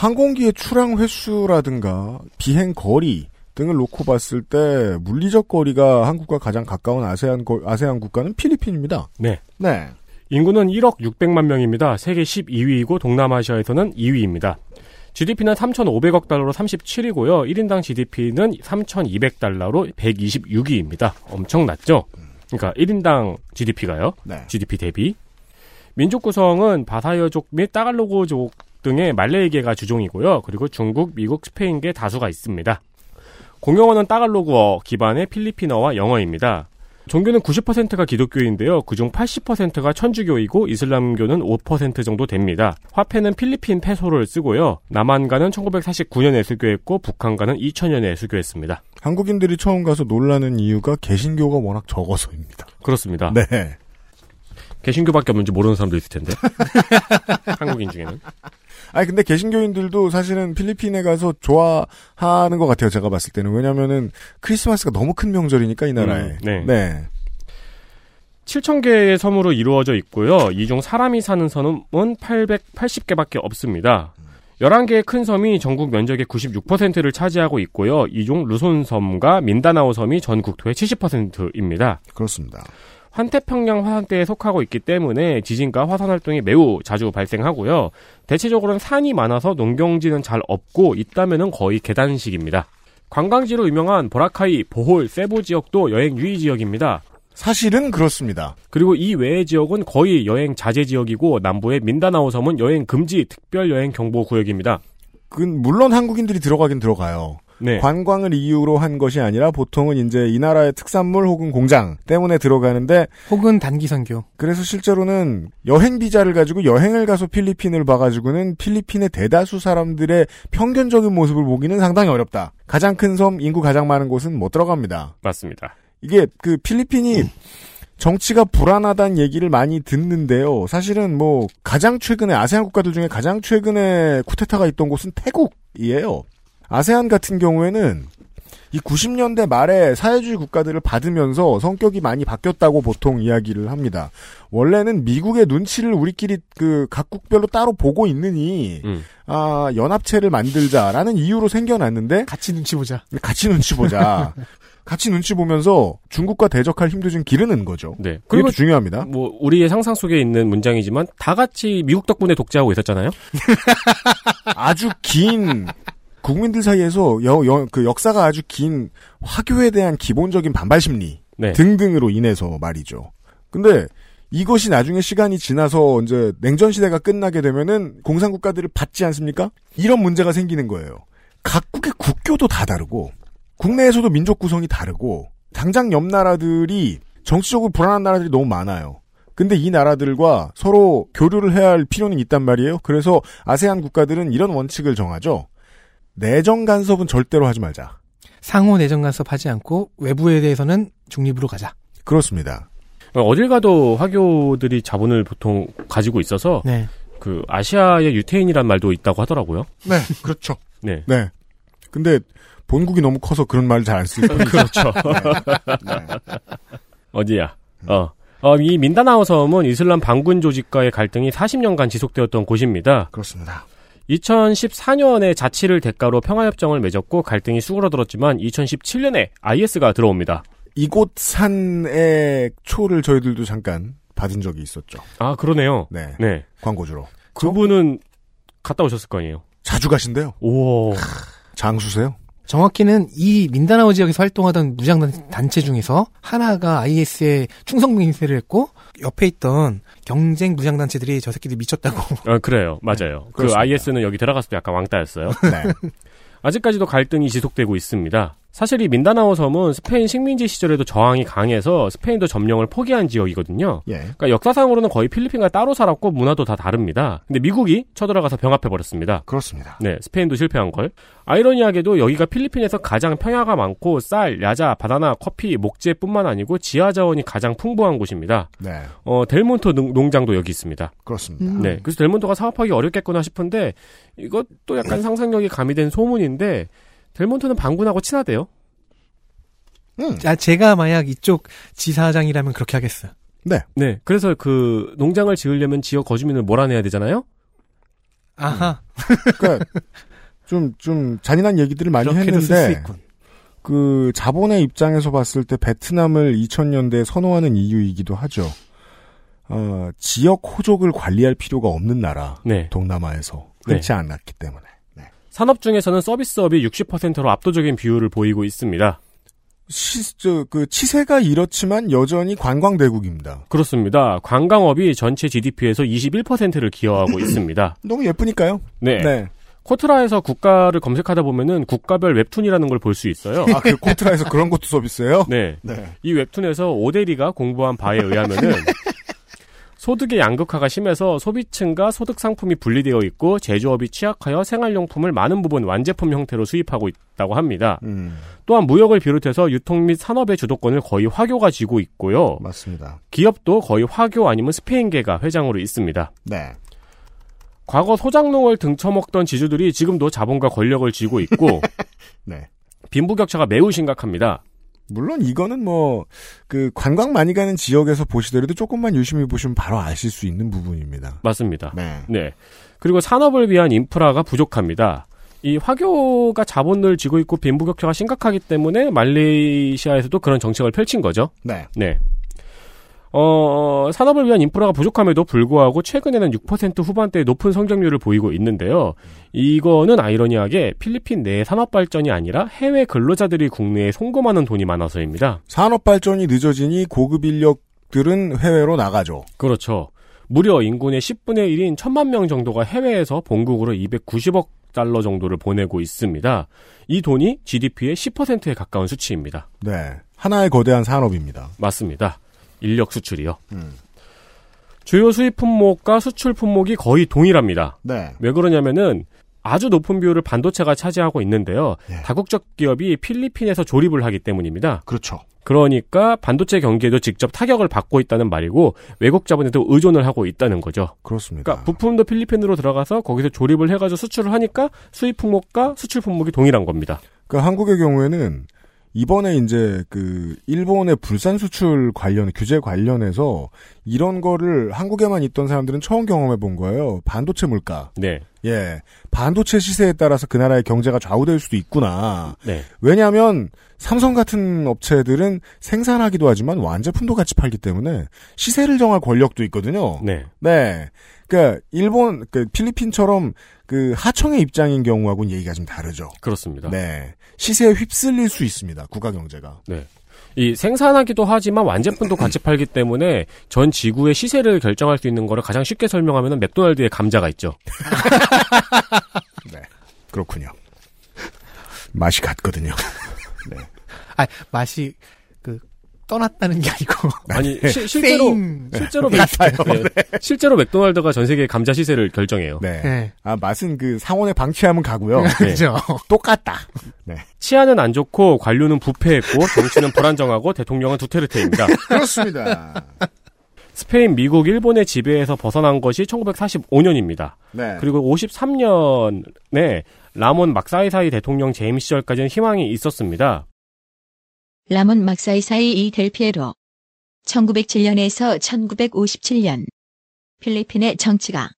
항공기의 출항 횟수라든가 비행 거리 등을 놓고 봤을 때 물리적 거리가 한국과 가장 가까운 아세안 거- 아세안 국가는 필리핀입니다. 네. 네. 인구는 1억 600만 명입니다. 세계 12위이고 동남아시아에서는 2위입니다. GDP는 3,500억 달러로 37위고요. 1인당 GDP는 3,200달러로 126위입니다. 엄청 낮죠? 그러니까 1인당 GDP가요. 네. GDP 대비. 민족 구성은 바사여족 및 따갈로그족 등의 말레이계가 주종이고요. 그리고 중국, 미국, 스페인계 다수가 있습니다. 공용어는 따갈로그어 기반의 필리핀어와 영어입니다. 종교는 90%가 기독교인데요. 그중 80%가 천주교이고 이슬람교는 5% 정도 됩니다. 화폐는 필리핀 페소를 쓰고요. 남한가는 1949년에 수교했고 북한가는 2000년에 수교했습니다. 한국인들이 처음 가서 놀라는 이유가 개신교가 워낙 적어서입니다. 그렇습니다. 네. 개신교밖에 없는지 모르는 사람도 있을 텐데. 한국인 중에는. 아니 근데 개신교인들도 사실은 필리핀에 가서 좋아하는 것 같아요. 제가 봤을 때는 왜냐면은 크리스마스가 너무 큰 명절이니까 이 나라에. 음, 네. 네. 7천 개의 섬으로 이루어져 있고요. 이 중 사람이 사는 섬은 880개밖에 없습니다. 11개의 큰 섬이 전국 면적의 96%를 차지하고 있고요. 이중 루손 섬과 민다나오 섬이 전 국토의 70%입니다. 그렇습니다. 환태평양 화산대에 속하고 있기 때문에 지진과 화산 활동이 매우 자주 발생하고요. 대체적으로는 산이 많아서 농경지는 잘 없고 있다면은 거의 계단식입니다. 관광지로 유명한 보라카이, 보홀, 세부 지역도 여행 유의 지역입니다. 사실은 그렇습니다. 그리고 이 외의 지역은 거의 여행 자제 지역이고 남부의 민다나오 섬은 여행 금지 특별 여행 경보 구역입니다. 그 물론 한국인들이 들어가긴 들어가요. 네. 관광을 이유로 한 것이 아니라 보통은 이제 이 나라의 특산물 혹은 공장 때문에 들어가는데 혹은 단기 선교. 그래서 실제로는 여행 비자를 가지고 여행을 가서 필리핀을 봐가지고는 필리핀의 대다수 사람들의 평균적인 모습을 보기는 상당히 어렵다. 가장 큰 섬, 인구 가장 많은 곳은 못 들어갑니다. 맞습니다. 이게 그 필리핀이 정치가 불안하다는 얘기를 많이 듣는데요. 사실은 뭐 가장 최근에 아세안 국가들 중에 가장 최근에 쿠데타가 있던 곳은 태국이에요. 아세안 같은 경우에는 이 90년대 말에 사회주의 국가들을 받으면서 성격이 많이 바뀌었다고 보통 이야기를 합니다. 원래는 미국의 눈치를 우리끼리 그 각국별로 따로 보고 있느니 음. 아 연합체를 만들자라는 이유로 생겨났는데 같이 눈치 보자. 같이 눈치 보자. 같이 눈치 보면서 중국과 대적할 힘도 좀 기르는 거죠. 네. 그리고 그리고 중요합니다. 뭐 우리의 상상 속에 있는 문장이지만 다 같이 미국 덕분에 독재하고 있었잖아요. 아주 긴 국민들 사이에서 여, 여- 그 역사가 아주 긴 화교에 대한 기본적인 반발 심리 네. 등등으로 인해서 말이죠. 근데 이것이 나중에 시간이 지나서 이제 냉전 시대가 끝나게 되면은 공산 국가들을 받지 않습니까? 이런 문제가 생기는 거예요. 각국의 국교도 다 다르고 국내에서도 민족 구성이 다르고 당장 옆 나라들이 정치적으로 불안한 나라들이 너무 많아요. 근데 이 나라들과 서로 교류를 해야 할 필요는 있단 말이에요. 그래서 아세안 국가들은 이런 원칙을 정하죠. 내정 간섭은 절대로 하지 말자. 상호 내정 간섭하지 않고 외부에 대해서는 중립으로 가자. 그렇습니다. 어딜 가도 화교들이 자본을 보통 가지고 있어서 네. 그 아시아의 유태인이란 말도 있다고 하더라고요. 네, 그렇죠. 네. 네. 근데 본국이 너무 커서 그런 말을 잘 안 쓰고 그렇죠. 어디야? 어. 어, 이 민다나오 섬은 이슬람 반군 조직과의 갈등이 40년간 지속되었던 곳입니다. 그렇습니다. 2014년에 자치를 대가로 평화협정을 맺었고 갈등이 수그러들었지만 2017년에 IS가 들어옵니다. 이곳 산의 초를 저희들도 잠깐 받은 적이 있었죠. 아, 그러네요. 네. 네. 광고주로. 그분은 갔다 오셨을 거 아니에요? 자주 가신대요. 오. 장수세요? 정확히는 이 민다나오 지역에서 활동하던 무장 단체 중에서 하나가 IS에 충성 맹세를 했고 옆에 있던 경쟁 무장 단체들이 저 새끼들 미쳤다고 아, 그래요. 맞아요. 그 그렇습니다. IS는 여기 들어갔을 때 약간 왕따였어요. 네. 아직까지도 갈등이 지속되고 있습니다. 사실 이 민다나오 섬은 스페인 식민지 시절에도 저항이 강해서 스페인도 점령을 포기한 지역이거든요. 예. 그러니까 역사상으로는 거의 필리핀과 따로 살았고 문화도 다 다릅니다. 근데 미국이 쳐들어가서 병합해 버렸습니다. 그렇습니다. 네, 스페인도 실패한 걸. 아이러니하게도 여기가 필리핀에서 가장 평야가 많고 쌀, 야자, 바나나, 커피, 목재뿐만 아니고 지하 자원이 가장 풍부한 곳입니다. 네. 어, 델몬토 농- 농장도 여기 있습니다. 그렇습니다. 네, 그래서 델몬토가 사업하기 어렵겠구나 싶은데 이것도 약간 상상력이 가미된 소문인데 델몬토는 반군하고 친하대요. 음. 아, 제가 만약 이쪽 지사장이라면 그렇게 하겠어요. 네. 네, 그래서 그 농장을 지으려면 지역 거주민을 몰아내야 되잖아요. 아하. 그러니까 좀, 좀 잔인한 얘기들을 많이 그렇게도 쓸수 했는데 있군. 그 자본의 입장에서 봤을 때 베트남을 2000년대에 선호하는 이유이기도 하죠. 어, 지역 호족을 관리할 필요가 없는 나라. 네. 동남아에서 네. 흔치 않았기 때문에. 네. 산업 중에서는 서비스업이 60%로 압도적인 비율을 보이고 있습니다. 시, 저, 그 치세가 이렇지만 여전히 관광 대국입니다. 그렇습니다. 관광업이 전체 GDP에서 21%를 기여하고 있습니다. 너무 예쁘니까요. 네. 네. 코트라에서 국가를 검색하다 보면은 국가별 웹툰이라는 걸 볼 수 있어요. 아, 그 코트라에서 그런 것도 서비스예요? 네. 네. 이 웹툰에서 오데리가 공부한 바에 의하면은 소득의 양극화가 심해서 소비층과 소득 상품이 분리되어 있고 제조업이 취약하여 생활용품을 많은 부분 완제품 형태로 수입하고 있다고 합니다. 음, 또한 무역을 비롯해서 유통 및 산업의 주도권을 거의 화교가 쥐고 있고요. 맞습니다. 기업도 거의 화교 아니면 스페인계가 회장으로 있습니다. 네. 과거 소장농을 등쳐먹던 지주들이 지금도 자본과 권력을 쥐고 있고 네. 빈부격차가 매우 심각합니다. 물론 이거는 뭐 그 관광 많이 가는 지역에서 보시더라도 조금만 유심히 보시면 바로 아실 수 있는 부분입니다. 맞습니다. 네. 네. 그리고 산업을 위한 인프라가 부족합니다. 이 화교가 자본을 쥐고 있고 빈부격차가 심각하기 때문에 말레이시아에서도 그런 정책을 펼친 거죠. 네. 네. 어, 산업을 위한 인프라가 부족함에도 불구하고 최근에는 6% 후반대의 높은 성장률을 보이고 있는데요. 이거는 아이러니하게 필리핀 내 산업 발전이 아니라 해외 근로자들이 국내에 송금하는 돈이 많아서입니다. 산업 발전이 늦어지니 고급 인력들은 해외로 나가죠. 그렇죠. 무려 인구의 10분의 1인 1000만 명 정도가 해외에서 본국으로 290억 달러 정도를 보내고 있습니다. 이 돈이 GDP의 10%에 가까운 수치입니다. 네. 하나의 거대한 산업입니다. 맞습니다. 인력 수출이요. 주요 수입 품목과 수출 품목이 거의 동일합니다. 네. 왜 그러냐면은 아주 높은 비율을 반도체가 차지하고 있는데요. 다국적 기업이 필리핀에서 조립을 하기 때문입니다. 그렇죠. 그러니까 반도체 경기에도 직접 타격을 받고 있다는 말이고 외국 자본에도 의존을 하고 있다는 거죠. 그렇습니다. 그러니까 부품도 필리핀으로 들어가서 거기서 조립을 해가지고 수출을 하니까 수입 품목과 수출 품목이 동일한 겁니다. 그러니까 한국의 경우에는 이번에 이제 그 일본의 불산 수출 관련 규제 관련해서 이런 거를 한국에만 있던 사람들은 처음 경험해 본 거예요. 반도체 물가. 네. 예. 반도체 시세에 따라서 그 나라의 경제가 좌우될 수도 있구나. 네. 왜냐하면 삼성 같은 업체들은 생산하기도 하지만 완제품도 같이 팔기 때문에 시세를 정할 권력도 있거든요. 네. 네. 그러니까 일본, 그 필리핀처럼 그 하청의 입장인 경우하고는 얘기가 좀 다르죠. 그렇습니다. 네. 시세에 휩쓸릴 수 있습니다. 국가 경제가. 네. 이 생산하기도 하지만 완제품도 같이 팔기 때문에 전 지구의 시세를 결정할 수 있는 거를 가장 쉽게 설명하면 맥도날드의 감자가 있죠. 네. 그렇군요. 맛이 같거든요. 네. 아, 맛이 그 떠났다는 게 아니고 아니 시- 실제로 세임. 실제로 맥, 같아요. 네. 실제로 맥도날드가 전 세계 감자 시세를 결정해요. 네. 네. 아, 맛은 그 상원에 방치하면 가고요. 네. 그죠. 똑같다. 네. 치안은 안 좋고 관료는 부패했고 정치는 불안정하고 대통령은 두테르테입니다. 그렇습니다. 스페인, 미국, 일본의 지배에서 벗어난 것이 1945년입니다. 네. 그리고 53년에 라몬 막사이사이 대통령 재임 시절까지는 희망이 있었습니다. 라몬 막사이사이 이 델피에로 1907년에서 1957년 필리핀의 정치가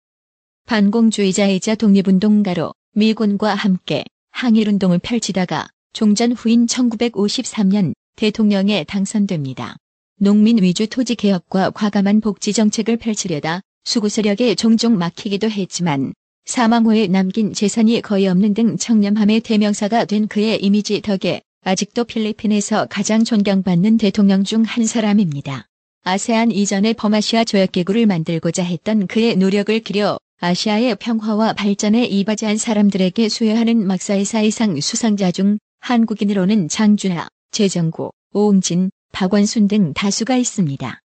반공주의자이자 독립운동가로 미군과 함께 항일운동을 펼치다가 종전 후인 1953년 대통령에 당선됩니다. 농민 위주 토지 개혁과 과감한 복지 정책을 펼치려다 수구 세력에 종종 막히기도 했지만 사망 후에 남긴 재산이 거의 없는 등 청렴함의 대명사가 된 그의 이미지 덕에 아직도 필리핀에서 가장 존경받는 대통령 중 한 사람입니다. 아세안 이전의 범아시아 조약기구를 만들고자 했던 그의 노력을 기려 아시아의 평화와 발전에 이바지한 사람들에게 수여하는 막사이사 이상 수상자 중 한국인으로는 장준하, 재정구, 오웅진, 박원순 등 다수가 있습니다.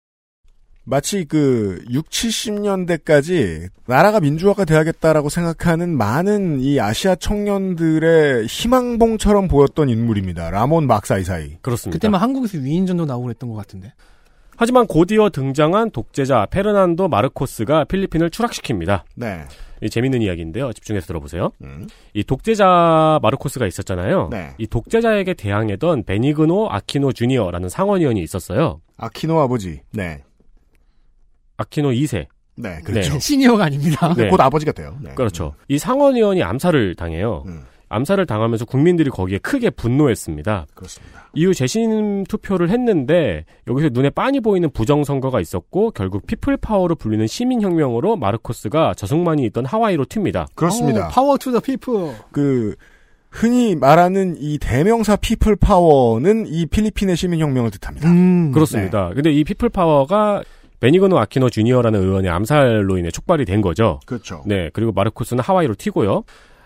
마치 그 6, 70년대까지 나라가 민주화가 돼야겠다라고 생각하는 많은 이 아시아 청년들의 희망봉처럼 보였던 인물입니다. 라몬 막사이사이. 그렇습니다. 그때만 한국에서 위인전도 나오고 그랬던 것 같은데. 하지만 곧이어 등장한 독재자 페르난도 마르코스가 필리핀을 추락시킵니다. 네. 이 재밌는 이야기인데요. 집중해서 들어보세요. 음. 이 독재자 마르코스가 있었잖아요. 네. 이 독재자에게 대항하던 베니그노 아키노 주니어라는 상원의원이 있었어요. 아키노 아버지. 네. 아키노 2세. 네, 그렇죠. 시니어가 아닙니다. 네. 곧 아버지가 돼요. 네. 그렇죠. 이 상원의원이 암살을 당해요. 음, 암살을 당하면서 국민들이 거기에 크게 분노했습니다. 그렇습니다. 이후 재심 투표를 했는데 여기서 눈에 빤히 보이는 부정선거가 있었고 결국 People Power로 불리는 시민혁명으로 마르코스가 이승만이 있던 하와이로 튑니다. 그렇습니다. Power to the people. 그 흔히 말하는 이 대명사 People Power는 이 필리핀의 시민혁명을 뜻합니다. 음. 그렇습니다. 근데 이 People Power가 베니거노 아키노 주니어라는 의원의 암살로 인해 촉발이 된 거죠. 그렇죠. 네, 그리고 마르코스는 하와이로 튀고요.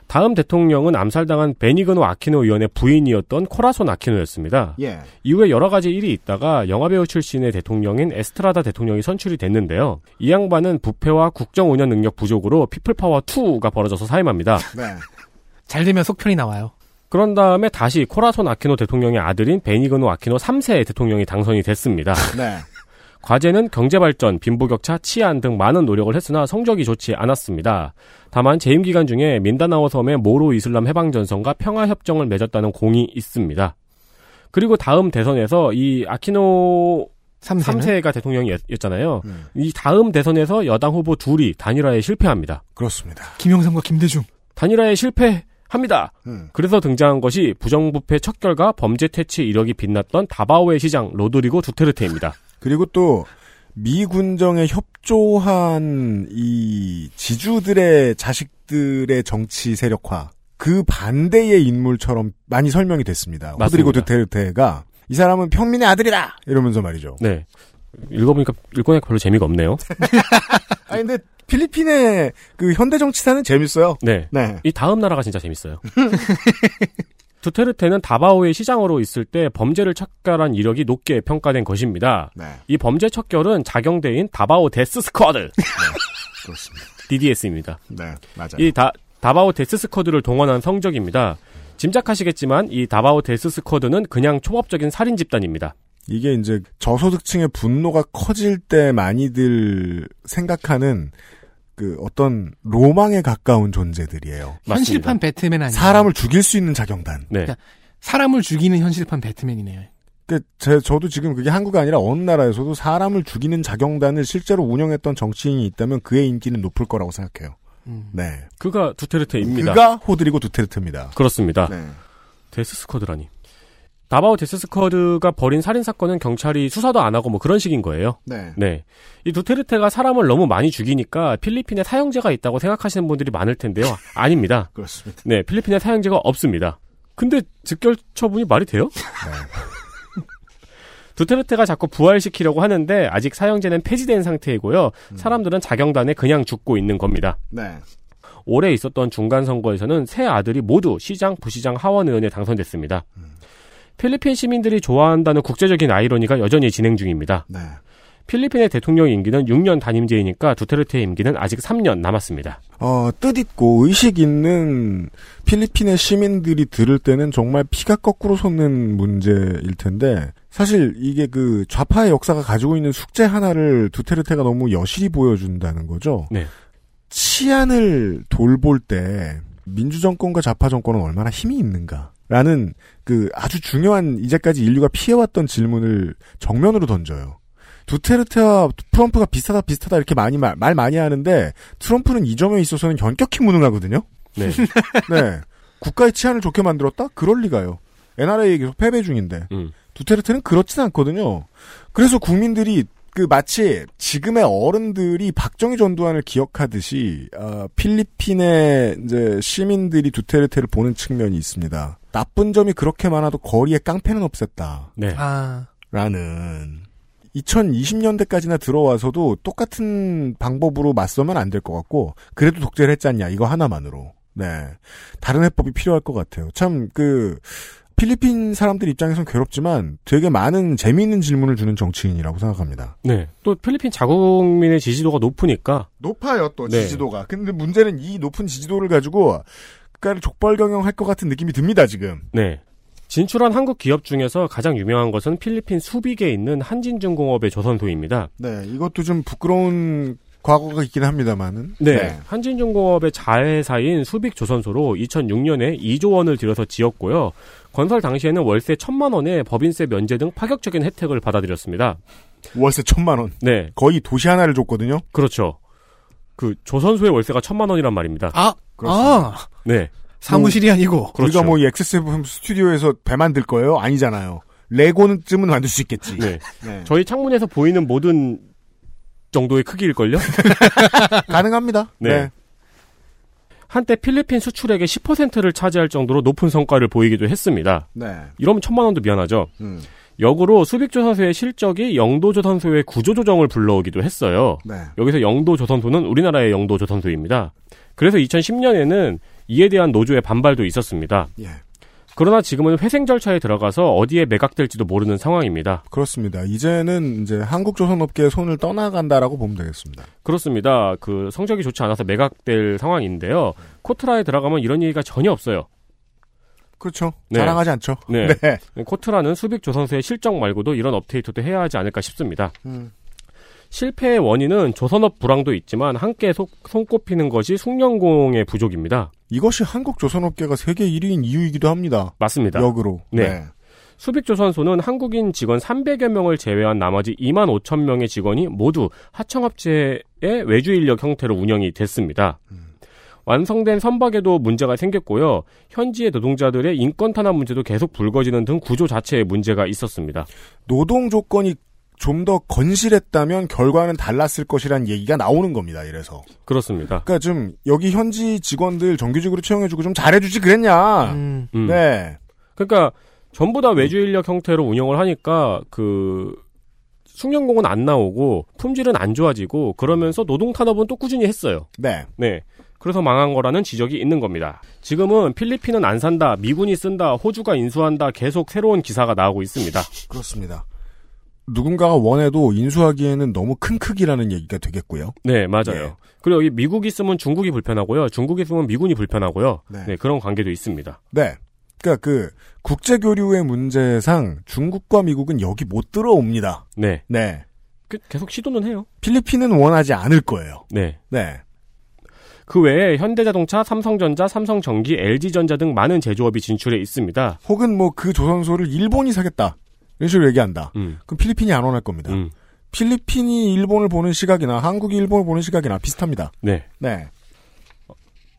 다음 대통령은 암살당한 베니거노 아키노 의원의 부인이었던 코라손 아키노였습니다. 예. 이후에 여러 가지 일이 있다가 영화배우 출신의 대통령인 에스트라다 대통령이 선출이 됐는데요. 이 양반은 부패와 국정 운영 능력 부족으로 People Power 2가 벌어져서 사임합니다. 네. 잘 되면 속편이 나와요. 그런 다음에 다시 코라손 아키노 대통령의 아들인 베니거노 아키노 3세 대통령이 당선이 됐습니다. 네. 과제는 경제발전, 빈부격차, 치안 등 많은 노력을 했으나 성적이 좋지 않았습니다. 다만 재임 기간 중에 민다나오 섬의 모로 이슬람 해방 전선과 평화 협정을 맺었다는 공이 있습니다. 그리고 다음 대선에서 이 아키노 3세는 3세가 대통령이었잖아요. 음, 이 다음 대선에서 여당 후보 둘이 단일화에 실패합니다. 그렇습니다. 김영삼과 김대중. 단일화에 실패합니다. 음, 그래서 등장한 것이 부정부패 척결과 범죄 퇴치 이력이 빛났던 다바오의 시장 로드리고 두테르테입니다. 그리고 또 미군정에 협조한 이 지주들의 자식들의 정치 세력화 그 반대의 인물처럼 많이 설명이 됐습니다. 호드리고 두테르테가 이 사람은 평민의 아들이다 이러면서 말이죠. 네. 읽어보니까 읽고니까 별로 재미가 없네요. 아 근데 필리핀의 그 현대 정치사는 재밌어요. 네. 네. 이 다음 나라가 진짜 재밌어요. 두테르테는 다바오의 시장으로 있을 때 범죄를 척결한 이력이 높게 평가된 것입니다. 네. 이 범죄 척결은 자경대인 다바오 데스 스쿼드 그렇습니다. DDS입니다. 네. 맞아요. 이 다, 다바오 Death Squad를 동원한 성적입니다. 짐작하시겠지만 이 다바오 Death Squad는 그냥 초법적인 살인 집단입니다. 이게 이제 저소득층의 분노가 커질 때 많이들 생각하는 그 어떤 로망에 가까운 존재들이에요. 현실판 배트맨 아니에요. 사람을 죽일 수 있는 자경단. 네. 사람을 죽이는 현실판 배트맨이네요. 그, 제, 저도 지금 그게 한국 아니라 어느 나라에서도 사람을 죽이는 자경단을 실제로 운영했던 정치인이 있다면 그의 인기는 높을 거라고 생각해요. 음. 네. 그가 두테르테입니다. 그가 호드리고 두테르테입니다. 그렇습니다. 네. Death Squad라니. 다바오 Death Squad가 벌인 살인 사건은 경찰이 수사도 안 하고 뭐 그런 식인 거예요. 네. 네. 이 두테르테가 사람을 너무 많이 죽이니까 필리핀에 사형제가 있다고 생각하시는 분들이 많을 텐데요. 아닙니다. 그렇습니다. 네, 필리핀에 사형제가 없습니다. 근데 즉결 처분이 말이 돼요? 두테르테가 자꾸 부활시키려고 하는데 아직 사형제는 폐지된 상태이고요. 사람들은 자경단에 그냥 죽고 있는 겁니다. 네. 올해 있었던 중간 선거에서는 세 아들이 모두 시장, 부시장, 하원 의원에 당선됐습니다. 필리핀 시민들이 좋아한다는 국제적인 아이러니가 여전히 진행 중입니다. 네. 필리핀의 대통령 임기는 6년 단임제이니까 두테르테의 임기는 아직 3년 남았습니다. 어, 뜻있고 의식 있는 필리핀의 시민들이 들을 때는 정말 피가 거꾸로 솟는 문제일 텐데, 사실 이게 그 좌파의 역사가 가지고 있는 숙제 하나를 두테르테가 너무 여실히 보여준다는 거죠. 네. 치안을 돌볼 때 민주정권과 좌파 정권은 얼마나 힘이 있는가 라는 그 아주 중요한 이제까지 인류가 피해왔던 질문을 정면으로 던져요. 두테르테와 트럼프가 비슷하다 비슷하다 이렇게 많이 말, 말 많이 하는데 트럼프는 이 점에 있어서는 현격히 무능하거든요. 네. 네. 국가의 치안을 좋게 만들었다? 그럴 리가요. NRA 계속 패배 중인데. 음. 두테르테는 그렇진 않거든요. 그래서 국민들이 그 마치 지금의 어른들이 박정희 전두환을 기억하듯이 어, 필리핀의 이제 시민들이 두테르테를 보는 측면이 있습니다. 나쁜 점이 그렇게 많아도 거리에 깡패는 없앴다. 네. 아, 라는 2020년대까지나 들어와서도 똑같은 방법으로 맞서면 안 될 것 같고 그래도 독재를 했지 않냐 이거 하나만으로 네 다른 해법이 필요할 것 같아요 참 그 필리핀 사람들 입장에선 괴롭지만 되게 많은 재미있는 질문을 주는 정치인이라고 생각합니다 네. 또 필리핀 자국민의 지지도가 높으니까 높아요 또 네. 지지도가 근데 문제는 이 높은 지지도를 가지고 국가를 족벌 경영할 것 같은 느낌이 듭니다 지금 네. 진출한 한국 기업 중에서 가장 유명한 것은 필리핀 수빅에 있는 한진중공업의 조선소입니다. 네 이것도 좀 부끄러운 과거가 있긴 합니다만은 네. 한진중공업의 자회사인 수빅 조선소로 2006년에 2조 원을 들여서 지었고요. 건설 당시에는 월세 천만 원에 법인세 면제 등 파격적인 혜택을 받아들였습니다. 월세 천만 원 네. 거의 도시 하나를 줬거든요 그렇죠. 그 조선소의 월세가 천만 원이란 말입니다. 아, 그렇습니다. 아, 네. 사무실이 아니고. 그렇죠. 우리가 뭐이 XSFM 스튜디오에서 배 만들 거예요? 아니잖아요. 레고는쯤은 만들 수 있겠지. 네. 네. 저희 창문에서 보이는 모든 정도의 크기일걸요? 가능합니다. 네. 네. 한때 필리핀 수출액의 10%를 차지할 정도로 높은 성과를 보이기도 했습니다. 네. 이러면 천만 원도 미안하죠. 음. 역으로 수빅조선소의 실적이 영도조선소의 구조조정을 불러오기도 했어요. 네. 여기서 영도조선소는 우리나라의 영도조선소입니다. 그래서 2010년에는 이에 대한 노조의 반발도 있었습니다. 예. 그러나 지금은 회생 절차에 들어가서 어디에 매각될지도 모르는 상황입니다. 그렇습니다. 이제는 이제 한국 조선업계의 손을 떠나간다라고 보면 되겠습니다. 그렇습니다. 그 성적이 좋지 않아서 매각될 상황인데요. 코트라에 들어가면 이런 얘기가 전혀 없어요. 그렇죠. 네. 자랑하지 않죠. 네. 네. 코트라는 수빅 조선소의 실적 말고도 이런 업데이트도 해야 하지 않을까 싶습니다. 음. 실패의 원인은 조선업 불황도 있지만 함께 속- 손꼽히는 것이 숙련공의 부족입니다. 이것이 한국 조선업계가 세계 1위인 이유이기도 합니다. 맞습니다. 역으로. 네. 수빅조선소는 한국인 직원 300여 명을 제외한 나머지 2만 5천 명의 직원이 모두 하청업체의 외주 인력 형태로 운영이 됐습니다. 완성된 선박에도 문제가 생겼고요. 현지의 노동자들의 인권 탄압 문제도 계속 불거지는 등 구조 자체에 문제가 있었습니다. 노동 조건이 좀 더 건실했다면 결과는 달랐을 것이란 얘기가 나오는 겁니다. 이래서. 그렇습니다. 그러니까 좀 여기 현지 직원들 정규직으로 채용해주고 좀 잘해주지 그랬냐. 음. 음. 네. 그러니까 전부 다 외주 인력 형태로 운영을 하니까 그 숙련공은 안 나오고 품질은 안 좋아지고 그러면서 노동 탄압은 또 꾸준히 했어요. 네. 네. 그래서 망한 거라는 지적이 있는 겁니다. 지금은 필리핀은 안 산다, 미군이 쓴다, 호주가 인수한다, 계속 새로운 기사가 나오고 있습니다. 그렇습니다. 누군가가 원해도 인수하기에는 너무 큰 크기라는 얘기가 되겠고요. 네, 맞아요. 예. 그리고 여기 미국이 쓰면 중국이 불편하고요. 중국이 쓰면 미군이 불편하고요. 네. 네, 그런 관계도 있습니다. 네. 그러니까 그 국제 교류의 문제상 중국과 미국은 여기 못 들어옵니다. 네. 네. 그- 계속 시도는 해요. 필리핀은 원하지 않을 거예요. 네. 네. 그 외에 현대자동차, 삼성전자, 삼성전기, LG전자 등 많은 제조업이 진출해 있습니다. 혹은 뭐 그 조선소를 일본이 사겠다. 이런 식으로 얘기한다. 음. 그럼 필리핀이 안 원할 겁니다. 음. 필리핀이 일본을 보는 시각이나 한국이 일본을 보는 시각이나 비슷합니다. 네. 네.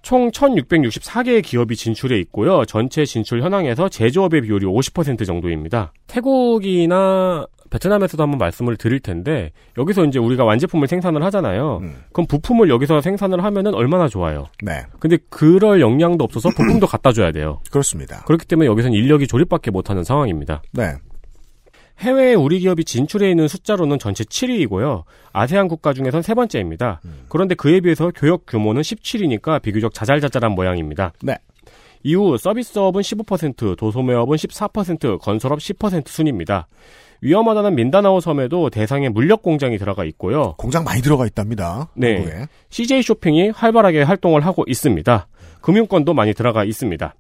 총 1664개의 기업이 진출해 있고요. 전체 진출 현황에서 제조업의 비율이 50% 정도입니다. 태국이나 베트남에서도 한번 말씀을 드릴 텐데 여기서 이제 우리가 완제품을 생산을 하잖아요. 음. 그럼 부품을 여기서 생산을 하면은 얼마나 좋아요. 네. 근데 그럴 역량도 없어서 부품도 갖다 줘야 돼요. 그렇습니다. 그렇기 때문에 여기선 인력이 조립밖에 못하는 상황입니다. 네. 해외에 우리 기업이 진출해 있는 숫자로는 전체 7위이고요. 아세안 국가 중에선 세 번째입니다. 그런데 그에 비해서 교역 규모는 17위니까 비교적 자잘자잘한 모양입니다. 네. 이후 서비스업은 15%, 도소매업은 14%, 건설업 10% 순입니다. 위험하다는 민다나오 섬에도 대상의 물엿 공장이 들어가 있고요. 공장 많이 들어가 있답니다. 네. 한국에. CJ 쇼핑이 활발하게 활동을 하고 있습니다. 금융권도 많이 들어가 있습니다.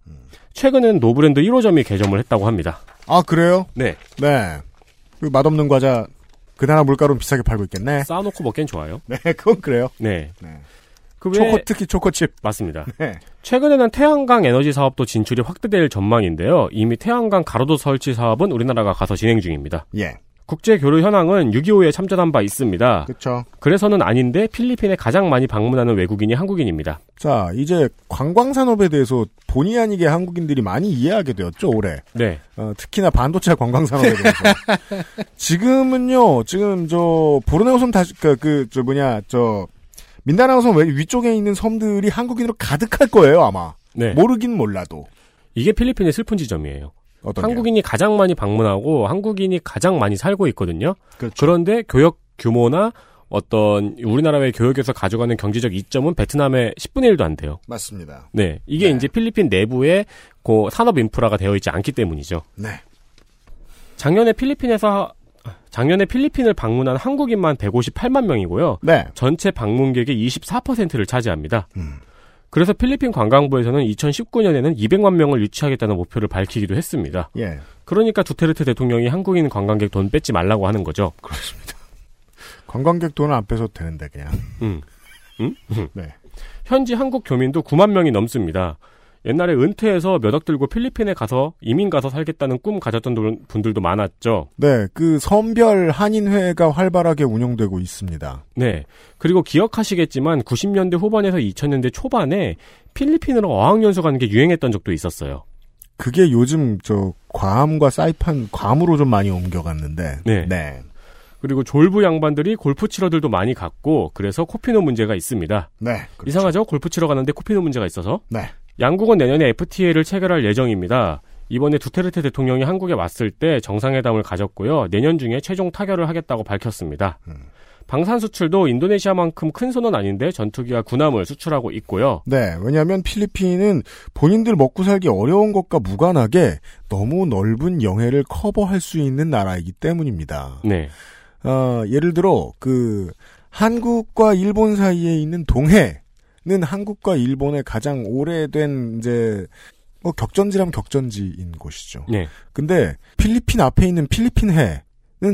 최근엔 노브랜드 1호점이 개점을 했다고 합니다. 아, 그래요? 네. 네. 그 맛없는 과자 그 나라 물가로는 비싸게 팔고 있겠네. 쌓아놓고 먹기엔 좋아요. 네, 그건 그래요. 네. 네. 그 외에- 초코 특히 초코칩. 맞습니다. 네. 최근에는 태양광 에너지 사업도 진출이 확대될 전망인데요. 이미 태양광 가로등 설치 사업은 우리나라가 가서 진행 중입니다. 예. 국제 교류 현황은 6.25에 참전한 바 있습니다. 그렇죠. 그래서는 아닌데 필리핀에 가장 많이 방문하는 외국인이 한국인입니다. 자, 이제 관광 산업에 대해서 본의 아니게 한국인들이 많이 이해하게 되었죠, 올해. 네. 어, 특히나 반도체 관광 산업에 대해서. 지금은요, 지금 저 보르네오 섬 다시 그, 그, 저 뭐냐, 저 민다나오 섬 위- 위쪽에 있는 섬들이 한국인으로 가득할 거예요, 아마. 네. 모르긴 몰라도. 이게 필리핀의 슬픈 지점이에요. 한국인이 가장 많이 방문하고 한국인이 가장 많이 살고 있거든요. 그렇죠. 그런데 교역 규모나 어떤 우리나라의 교역에서 가져가는 경제적 이점은 베트남의 10분의 1도 안 돼요. 맞습니다. 네. 이게 네. 이제 필리핀 내부에 그 산업 인프라가 되어 있지 않기 때문이죠. 네. 작년에 필리핀에서 작년에 필리핀을 방문한 한국인만 158만 명이고요. 네. 전체 방문객의 24%를 차지합니다. 음. 그래서 필리핀 관광부에서는 2019년에는 200만 명을 유치하겠다는 목표를 밝히기도 했습니다. 예. 그러니까 두테르테 대통령이 한국인 관광객 돈 뺏지 말라고 하는 거죠. 관광객 돈을 안 빼서도 되는데, 그냥. 음. 음? 음. 네. 현지 한국 교민도 9만 명이 넘습니다. 옛날에 은퇴해서 몇 억 들고 필리핀에 가서 이민 가서 살겠다는 꿈 가졌던 분- 분들도 많았죠. 네, 그 선별 한인회가 활발하게 운영되고 있습니다. 네. 그리고 기억하시겠지만 90년대 후반에서 2000년대 초반에 필리핀으로 어학연수 가는 게 유행했던 적도 있었어요. 그게 요즘 저 괌과 사이판 괌으로 좀 많이 옮겨갔는데. 네. 네. 그리고 졸부 양반들이 골프 치러들도 많이 갔고 그래서 코피노 문제가 있습니다. 네. 그렇죠. 이상하죠? 골프 치러 가는데 코피노 문제가 있어서. 네. 양국은 내년에 FTA를 체결할 예정입니다. 이번에 두테르테 대통령이 한국에 왔을 때 정상회담을 가졌고요. 내년 중에 최종 타결을 하겠다고 밝혔습니다. 음. 방산 수출도 인도네시아만큼 큰 손은 아닌데 전투기와 군함을 수출하고 있고요. 네, 왜냐하면 필리핀은 본인들 먹고 살기 어려운 것과 무관하게 너무 넓은 영해를 커버할 수 있는 나라이기 때문입니다. 네. 어, 예를 들어 그 한국과 일본 사이에 있는 동해 는 한국과 일본의 가장 오래된 이제 뭐 격전지라면 격전지인 곳이죠. 네. 근데 필리핀 앞에 있는 필리핀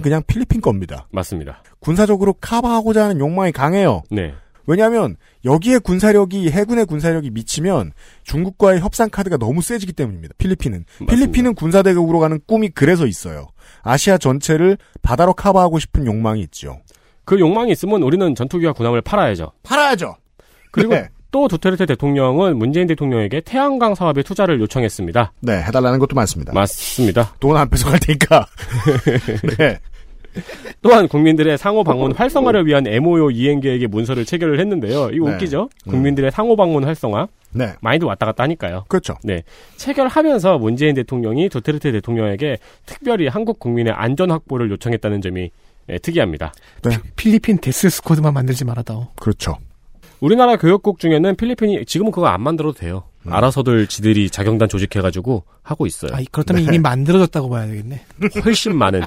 그냥 필리핀 겁니다. 맞습니다. 군사적으로 커버하고자 하는 욕망이 강해요. 네. 왜냐하면 여기에 군사력이 해군의 군사력이 미치면 중국과의 협상 카드가 너무 세지기 때문입니다. 필리핀은 맞습니다. 필리핀은 군사대국으로 가는 꿈이 그래서 있어요. 아시아 전체를 바다로 커버하고 싶은 욕망이 있죠. 그 욕망이 있으면 우리는 전투기와 군함을 팔아야죠. 팔아야죠. 그리고 네. 또 두테르테 대통령은 문재인 대통령에게 태양광 사업에 투자를 요청했습니다. 네, 해달라는 것도 많습니다. 맞습니다. 돈 안 뺏어갈 테니까. 네. 또한 국민들의 상호 방문 활성화를 위한 MOU 이행 계획의 문서를 체결을 했는데요. 이거 네. 웃기죠? 국민들의 상호 방문 활성화 네. 많이도 왔다 갔다 하니까요. 그렇죠. 네. 체결하면서 문재인 대통령이 두테르테 대통령에게 특별히 한국 국민의 안전 확보를 요청했다는 점이 예, 특이합니다. 네. 필리핀 데스 스쿼드만 만들지 말아다오. 그렇죠. 우리나라 교역국 중에는 필리핀이 지금은 그거 안 만들어도 돼요. 음. 알아서들 지들이 자경단 조직해가지고 하고 있어요. 아, 그렇다면 네. 이미 만들어졌다고 봐야 되겠네. 훨씬 많은.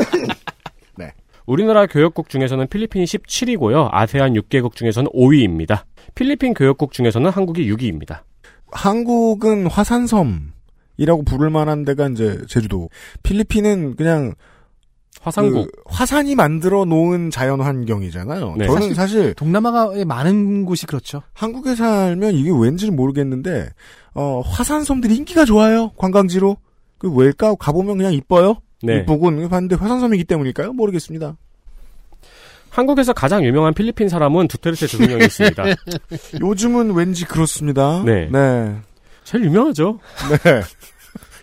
네. 우리나라 교역국 중에서는 필리핀이 17위고요. 아세안 6개국 중에서는 5위입니다. 필리핀 교역국 중에서는 한국이 6위입니다. 한국은 화산섬이라고 부를 만한 데가 이제 제주도. 필리핀은 그냥 화산국. 그 화산이 만들어 놓은 자연 환경이잖아요. 네. 저는 사실 동남아의 많은 곳이 그렇죠. 한국에 살면 이게 왠지는 모르겠는데 어, 화산섬들이 인기가 좋아요. 관광지로. 그 왜일까? 가보면 그냥 이뻐요. 네. 이쁘고 봤는데 화산섬이기 때문일까요? 모르겠습니다. 한국에서 가장 유명한 필리핀 사람은 두테르테 대통령이 있습니다. 요즘은 왠지 그렇습니다. 네. 네. 제일 유명하죠. 네.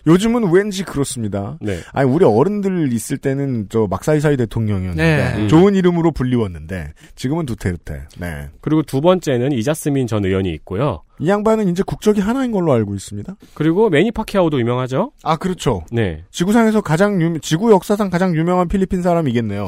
요즘은 왠지 그렇습니다. 네. 아니 우리 어른들 있을 때는 저 막사이사이 대통령이었는데 네. 음. 좋은 이름으로 불리웠는데 지금은 두테르테. 네. 그리고 두 번째는 이자스민 전 의원이 있고요. 이 양반은 이제 국적이 하나인 걸로 알고 있습니다. 그리고 매니 파키아오도 유명하죠. 아 그렇죠. 네. 지구상에서 가장 유, 지구 역사상 가장 유명한 필리핀 사람이겠네요.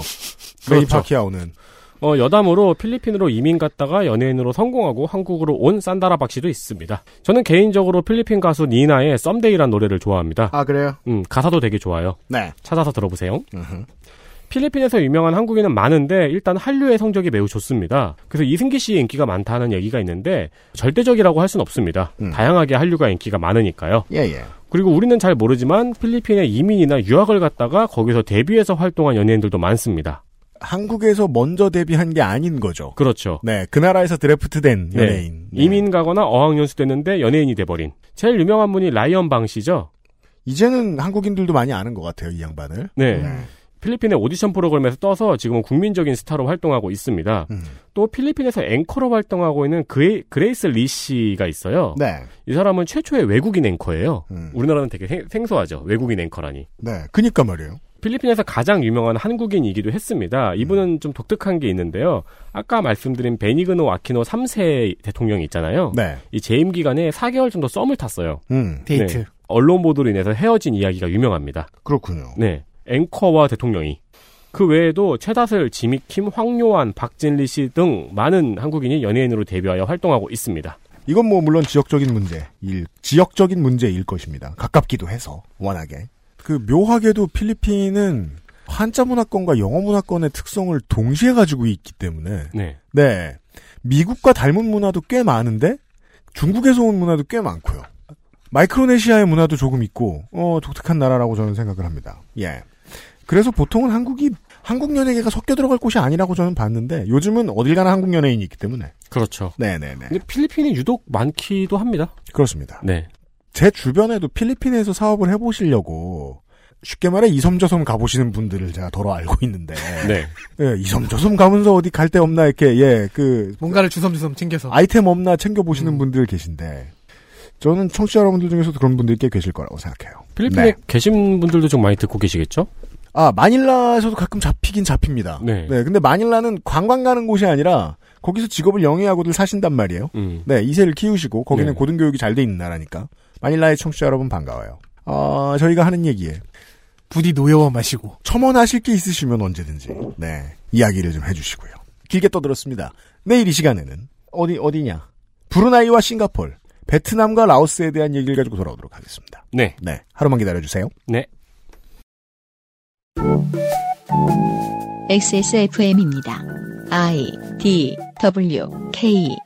그렇죠. 파키아오는. 어, 여담으로 필리핀으로 이민 갔다가 연예인으로 성공하고 한국으로 온 산다라 박 씨도 있습니다. 저는 개인적으로 필리핀 가수 니나의 썸데이란 노래를 좋아합니다. 아 그래요? 음, 가사도 되게 좋아요. 네. 찾아서 들어보세요. 필리핀에서 유명한 한국인은 많은데 일단 한류의 성적이 매우 좋습니다. 그래서 이승기 씨의 인기가 많다는 얘기가 있는데 절대적이라고 할 수는 없습니다. 음. 다양하게 한류가 인기가 많으니까요. 예 예. 그리고 우리는 잘 모르지만 필리핀에 이민이나 유학을 갔다가 거기서 데뷔해서 활동한 연예인들도 많습니다. 한국에서 먼저 데뷔한 게 아닌 거죠. 그렇죠. 네, 그 나라에서 드래프트된 네. 연예인. 네. 이민 가거나 어학연수 됐는데 연예인이 돼버린. 제일 유명한 분이 라이언 방 씨죠. 이제는 한국인들도 많이 아는 것 같아요, 이 양반을. 네. 필리핀의 오디션 프로그램에서 떠서 지금은 국민적인 스타로 활동하고 있습니다. 음. 또 필리핀에서 앵커로 활동하고 있는 그레이, 그레이스 리 씨가 있어요. 네. 이 사람은 최초의 외국인 앵커예요. 음. 우리나라는 되게 생, 생소하죠. 외국인 앵커라니. 네. 그니까 말이에요. 필리핀에서 가장 유명한 한국인이기도 했습니다. 이분은 좀 독특한 게 있는데요. 아까 말씀드린 베니그노 아키노 3세 대통령이 있잖아요. 네. 이 재임 기간에 4개월 정도 썸을 탔어요. 음. 데이트. 네. 언론 보도로 인해서 헤어진 이야기가 유명합니다. 그렇군요. 네. 앵커와 대통령이. 그 외에도 최다슬, 지미킴, 황요한, 박진리 씨 등 많은 한국인이 연예인으로 데뷔하여 활동하고 있습니다. 이건 뭐 물론 지역적인 문제, 일, 지역적인 문제일 것입니다. 가깝기도 해서 워낙에. 그 묘하게도 필리핀은 한자 문화권과 영어 문화권의 특성을 동시에 가지고 있기 때문에 네. 네 미국과 닮은 문화도 꽤 많은데 중국에서 온 문화도 꽤 많고요. 마이크로네시아의 문화도 조금 있고 어, 독특한 나라라고 저는 생각을 합니다. 예. 그래서 보통은 한국이 한국 연예계가 섞여 들어갈 곳이 아니라고 저는 봤는데 요즘은 어딜 가나 한국 연예인이 있기 때문에 그렇죠. 네네네 근데 필리핀이 유독 많기도 합니다. 그렇습니다. 네. 제 주변에도 필리핀에서 사업을 해보시려고 쉽게 말해 이섬저섬 가보시는 분들을 제가 덜어 알고 있는데 네. 예, 이섬저섬 가면서 어디 갈 데 없나 이렇게 예 그 뭔가를 주섬주섬 챙겨서. 아이템 없나 챙겨 보시는 음. 분들 계신데 저는 청취자 여러분들 중에서도 그런 분들이 꽤 계실 거라고 생각해요. 필리핀에 네. 계신 분들도 좀 많이 듣고 계시겠죠? 아 마닐라에서도 가끔 잡히긴 잡힙니다. 네. 근데 마닐라는 관광 가는 곳이 아니라 거기서 직업을 영위하고들 사신단 말이에요. 음. 네, 이세를 키우시고 거기는 네. 고등교육이 잘 돼 있는 나라니까. 마닐라의 청취자 여러분 반가워요. 어, 저희가 하는 얘기에 부디 노여워 마시고. 첨언하실 게 있으시면 언제든지 네 이야기를 좀 해주시고요. 길게 떠들었습니다. 내일 이 시간에는 어디 어디냐? 브루나이와 싱가폴, 베트남과 라오스에 대한 얘기를 가지고 돌아오도록 하겠습니다. 네. 네, 하루만 기다려주세요. 네. XSFM입니다. I D W K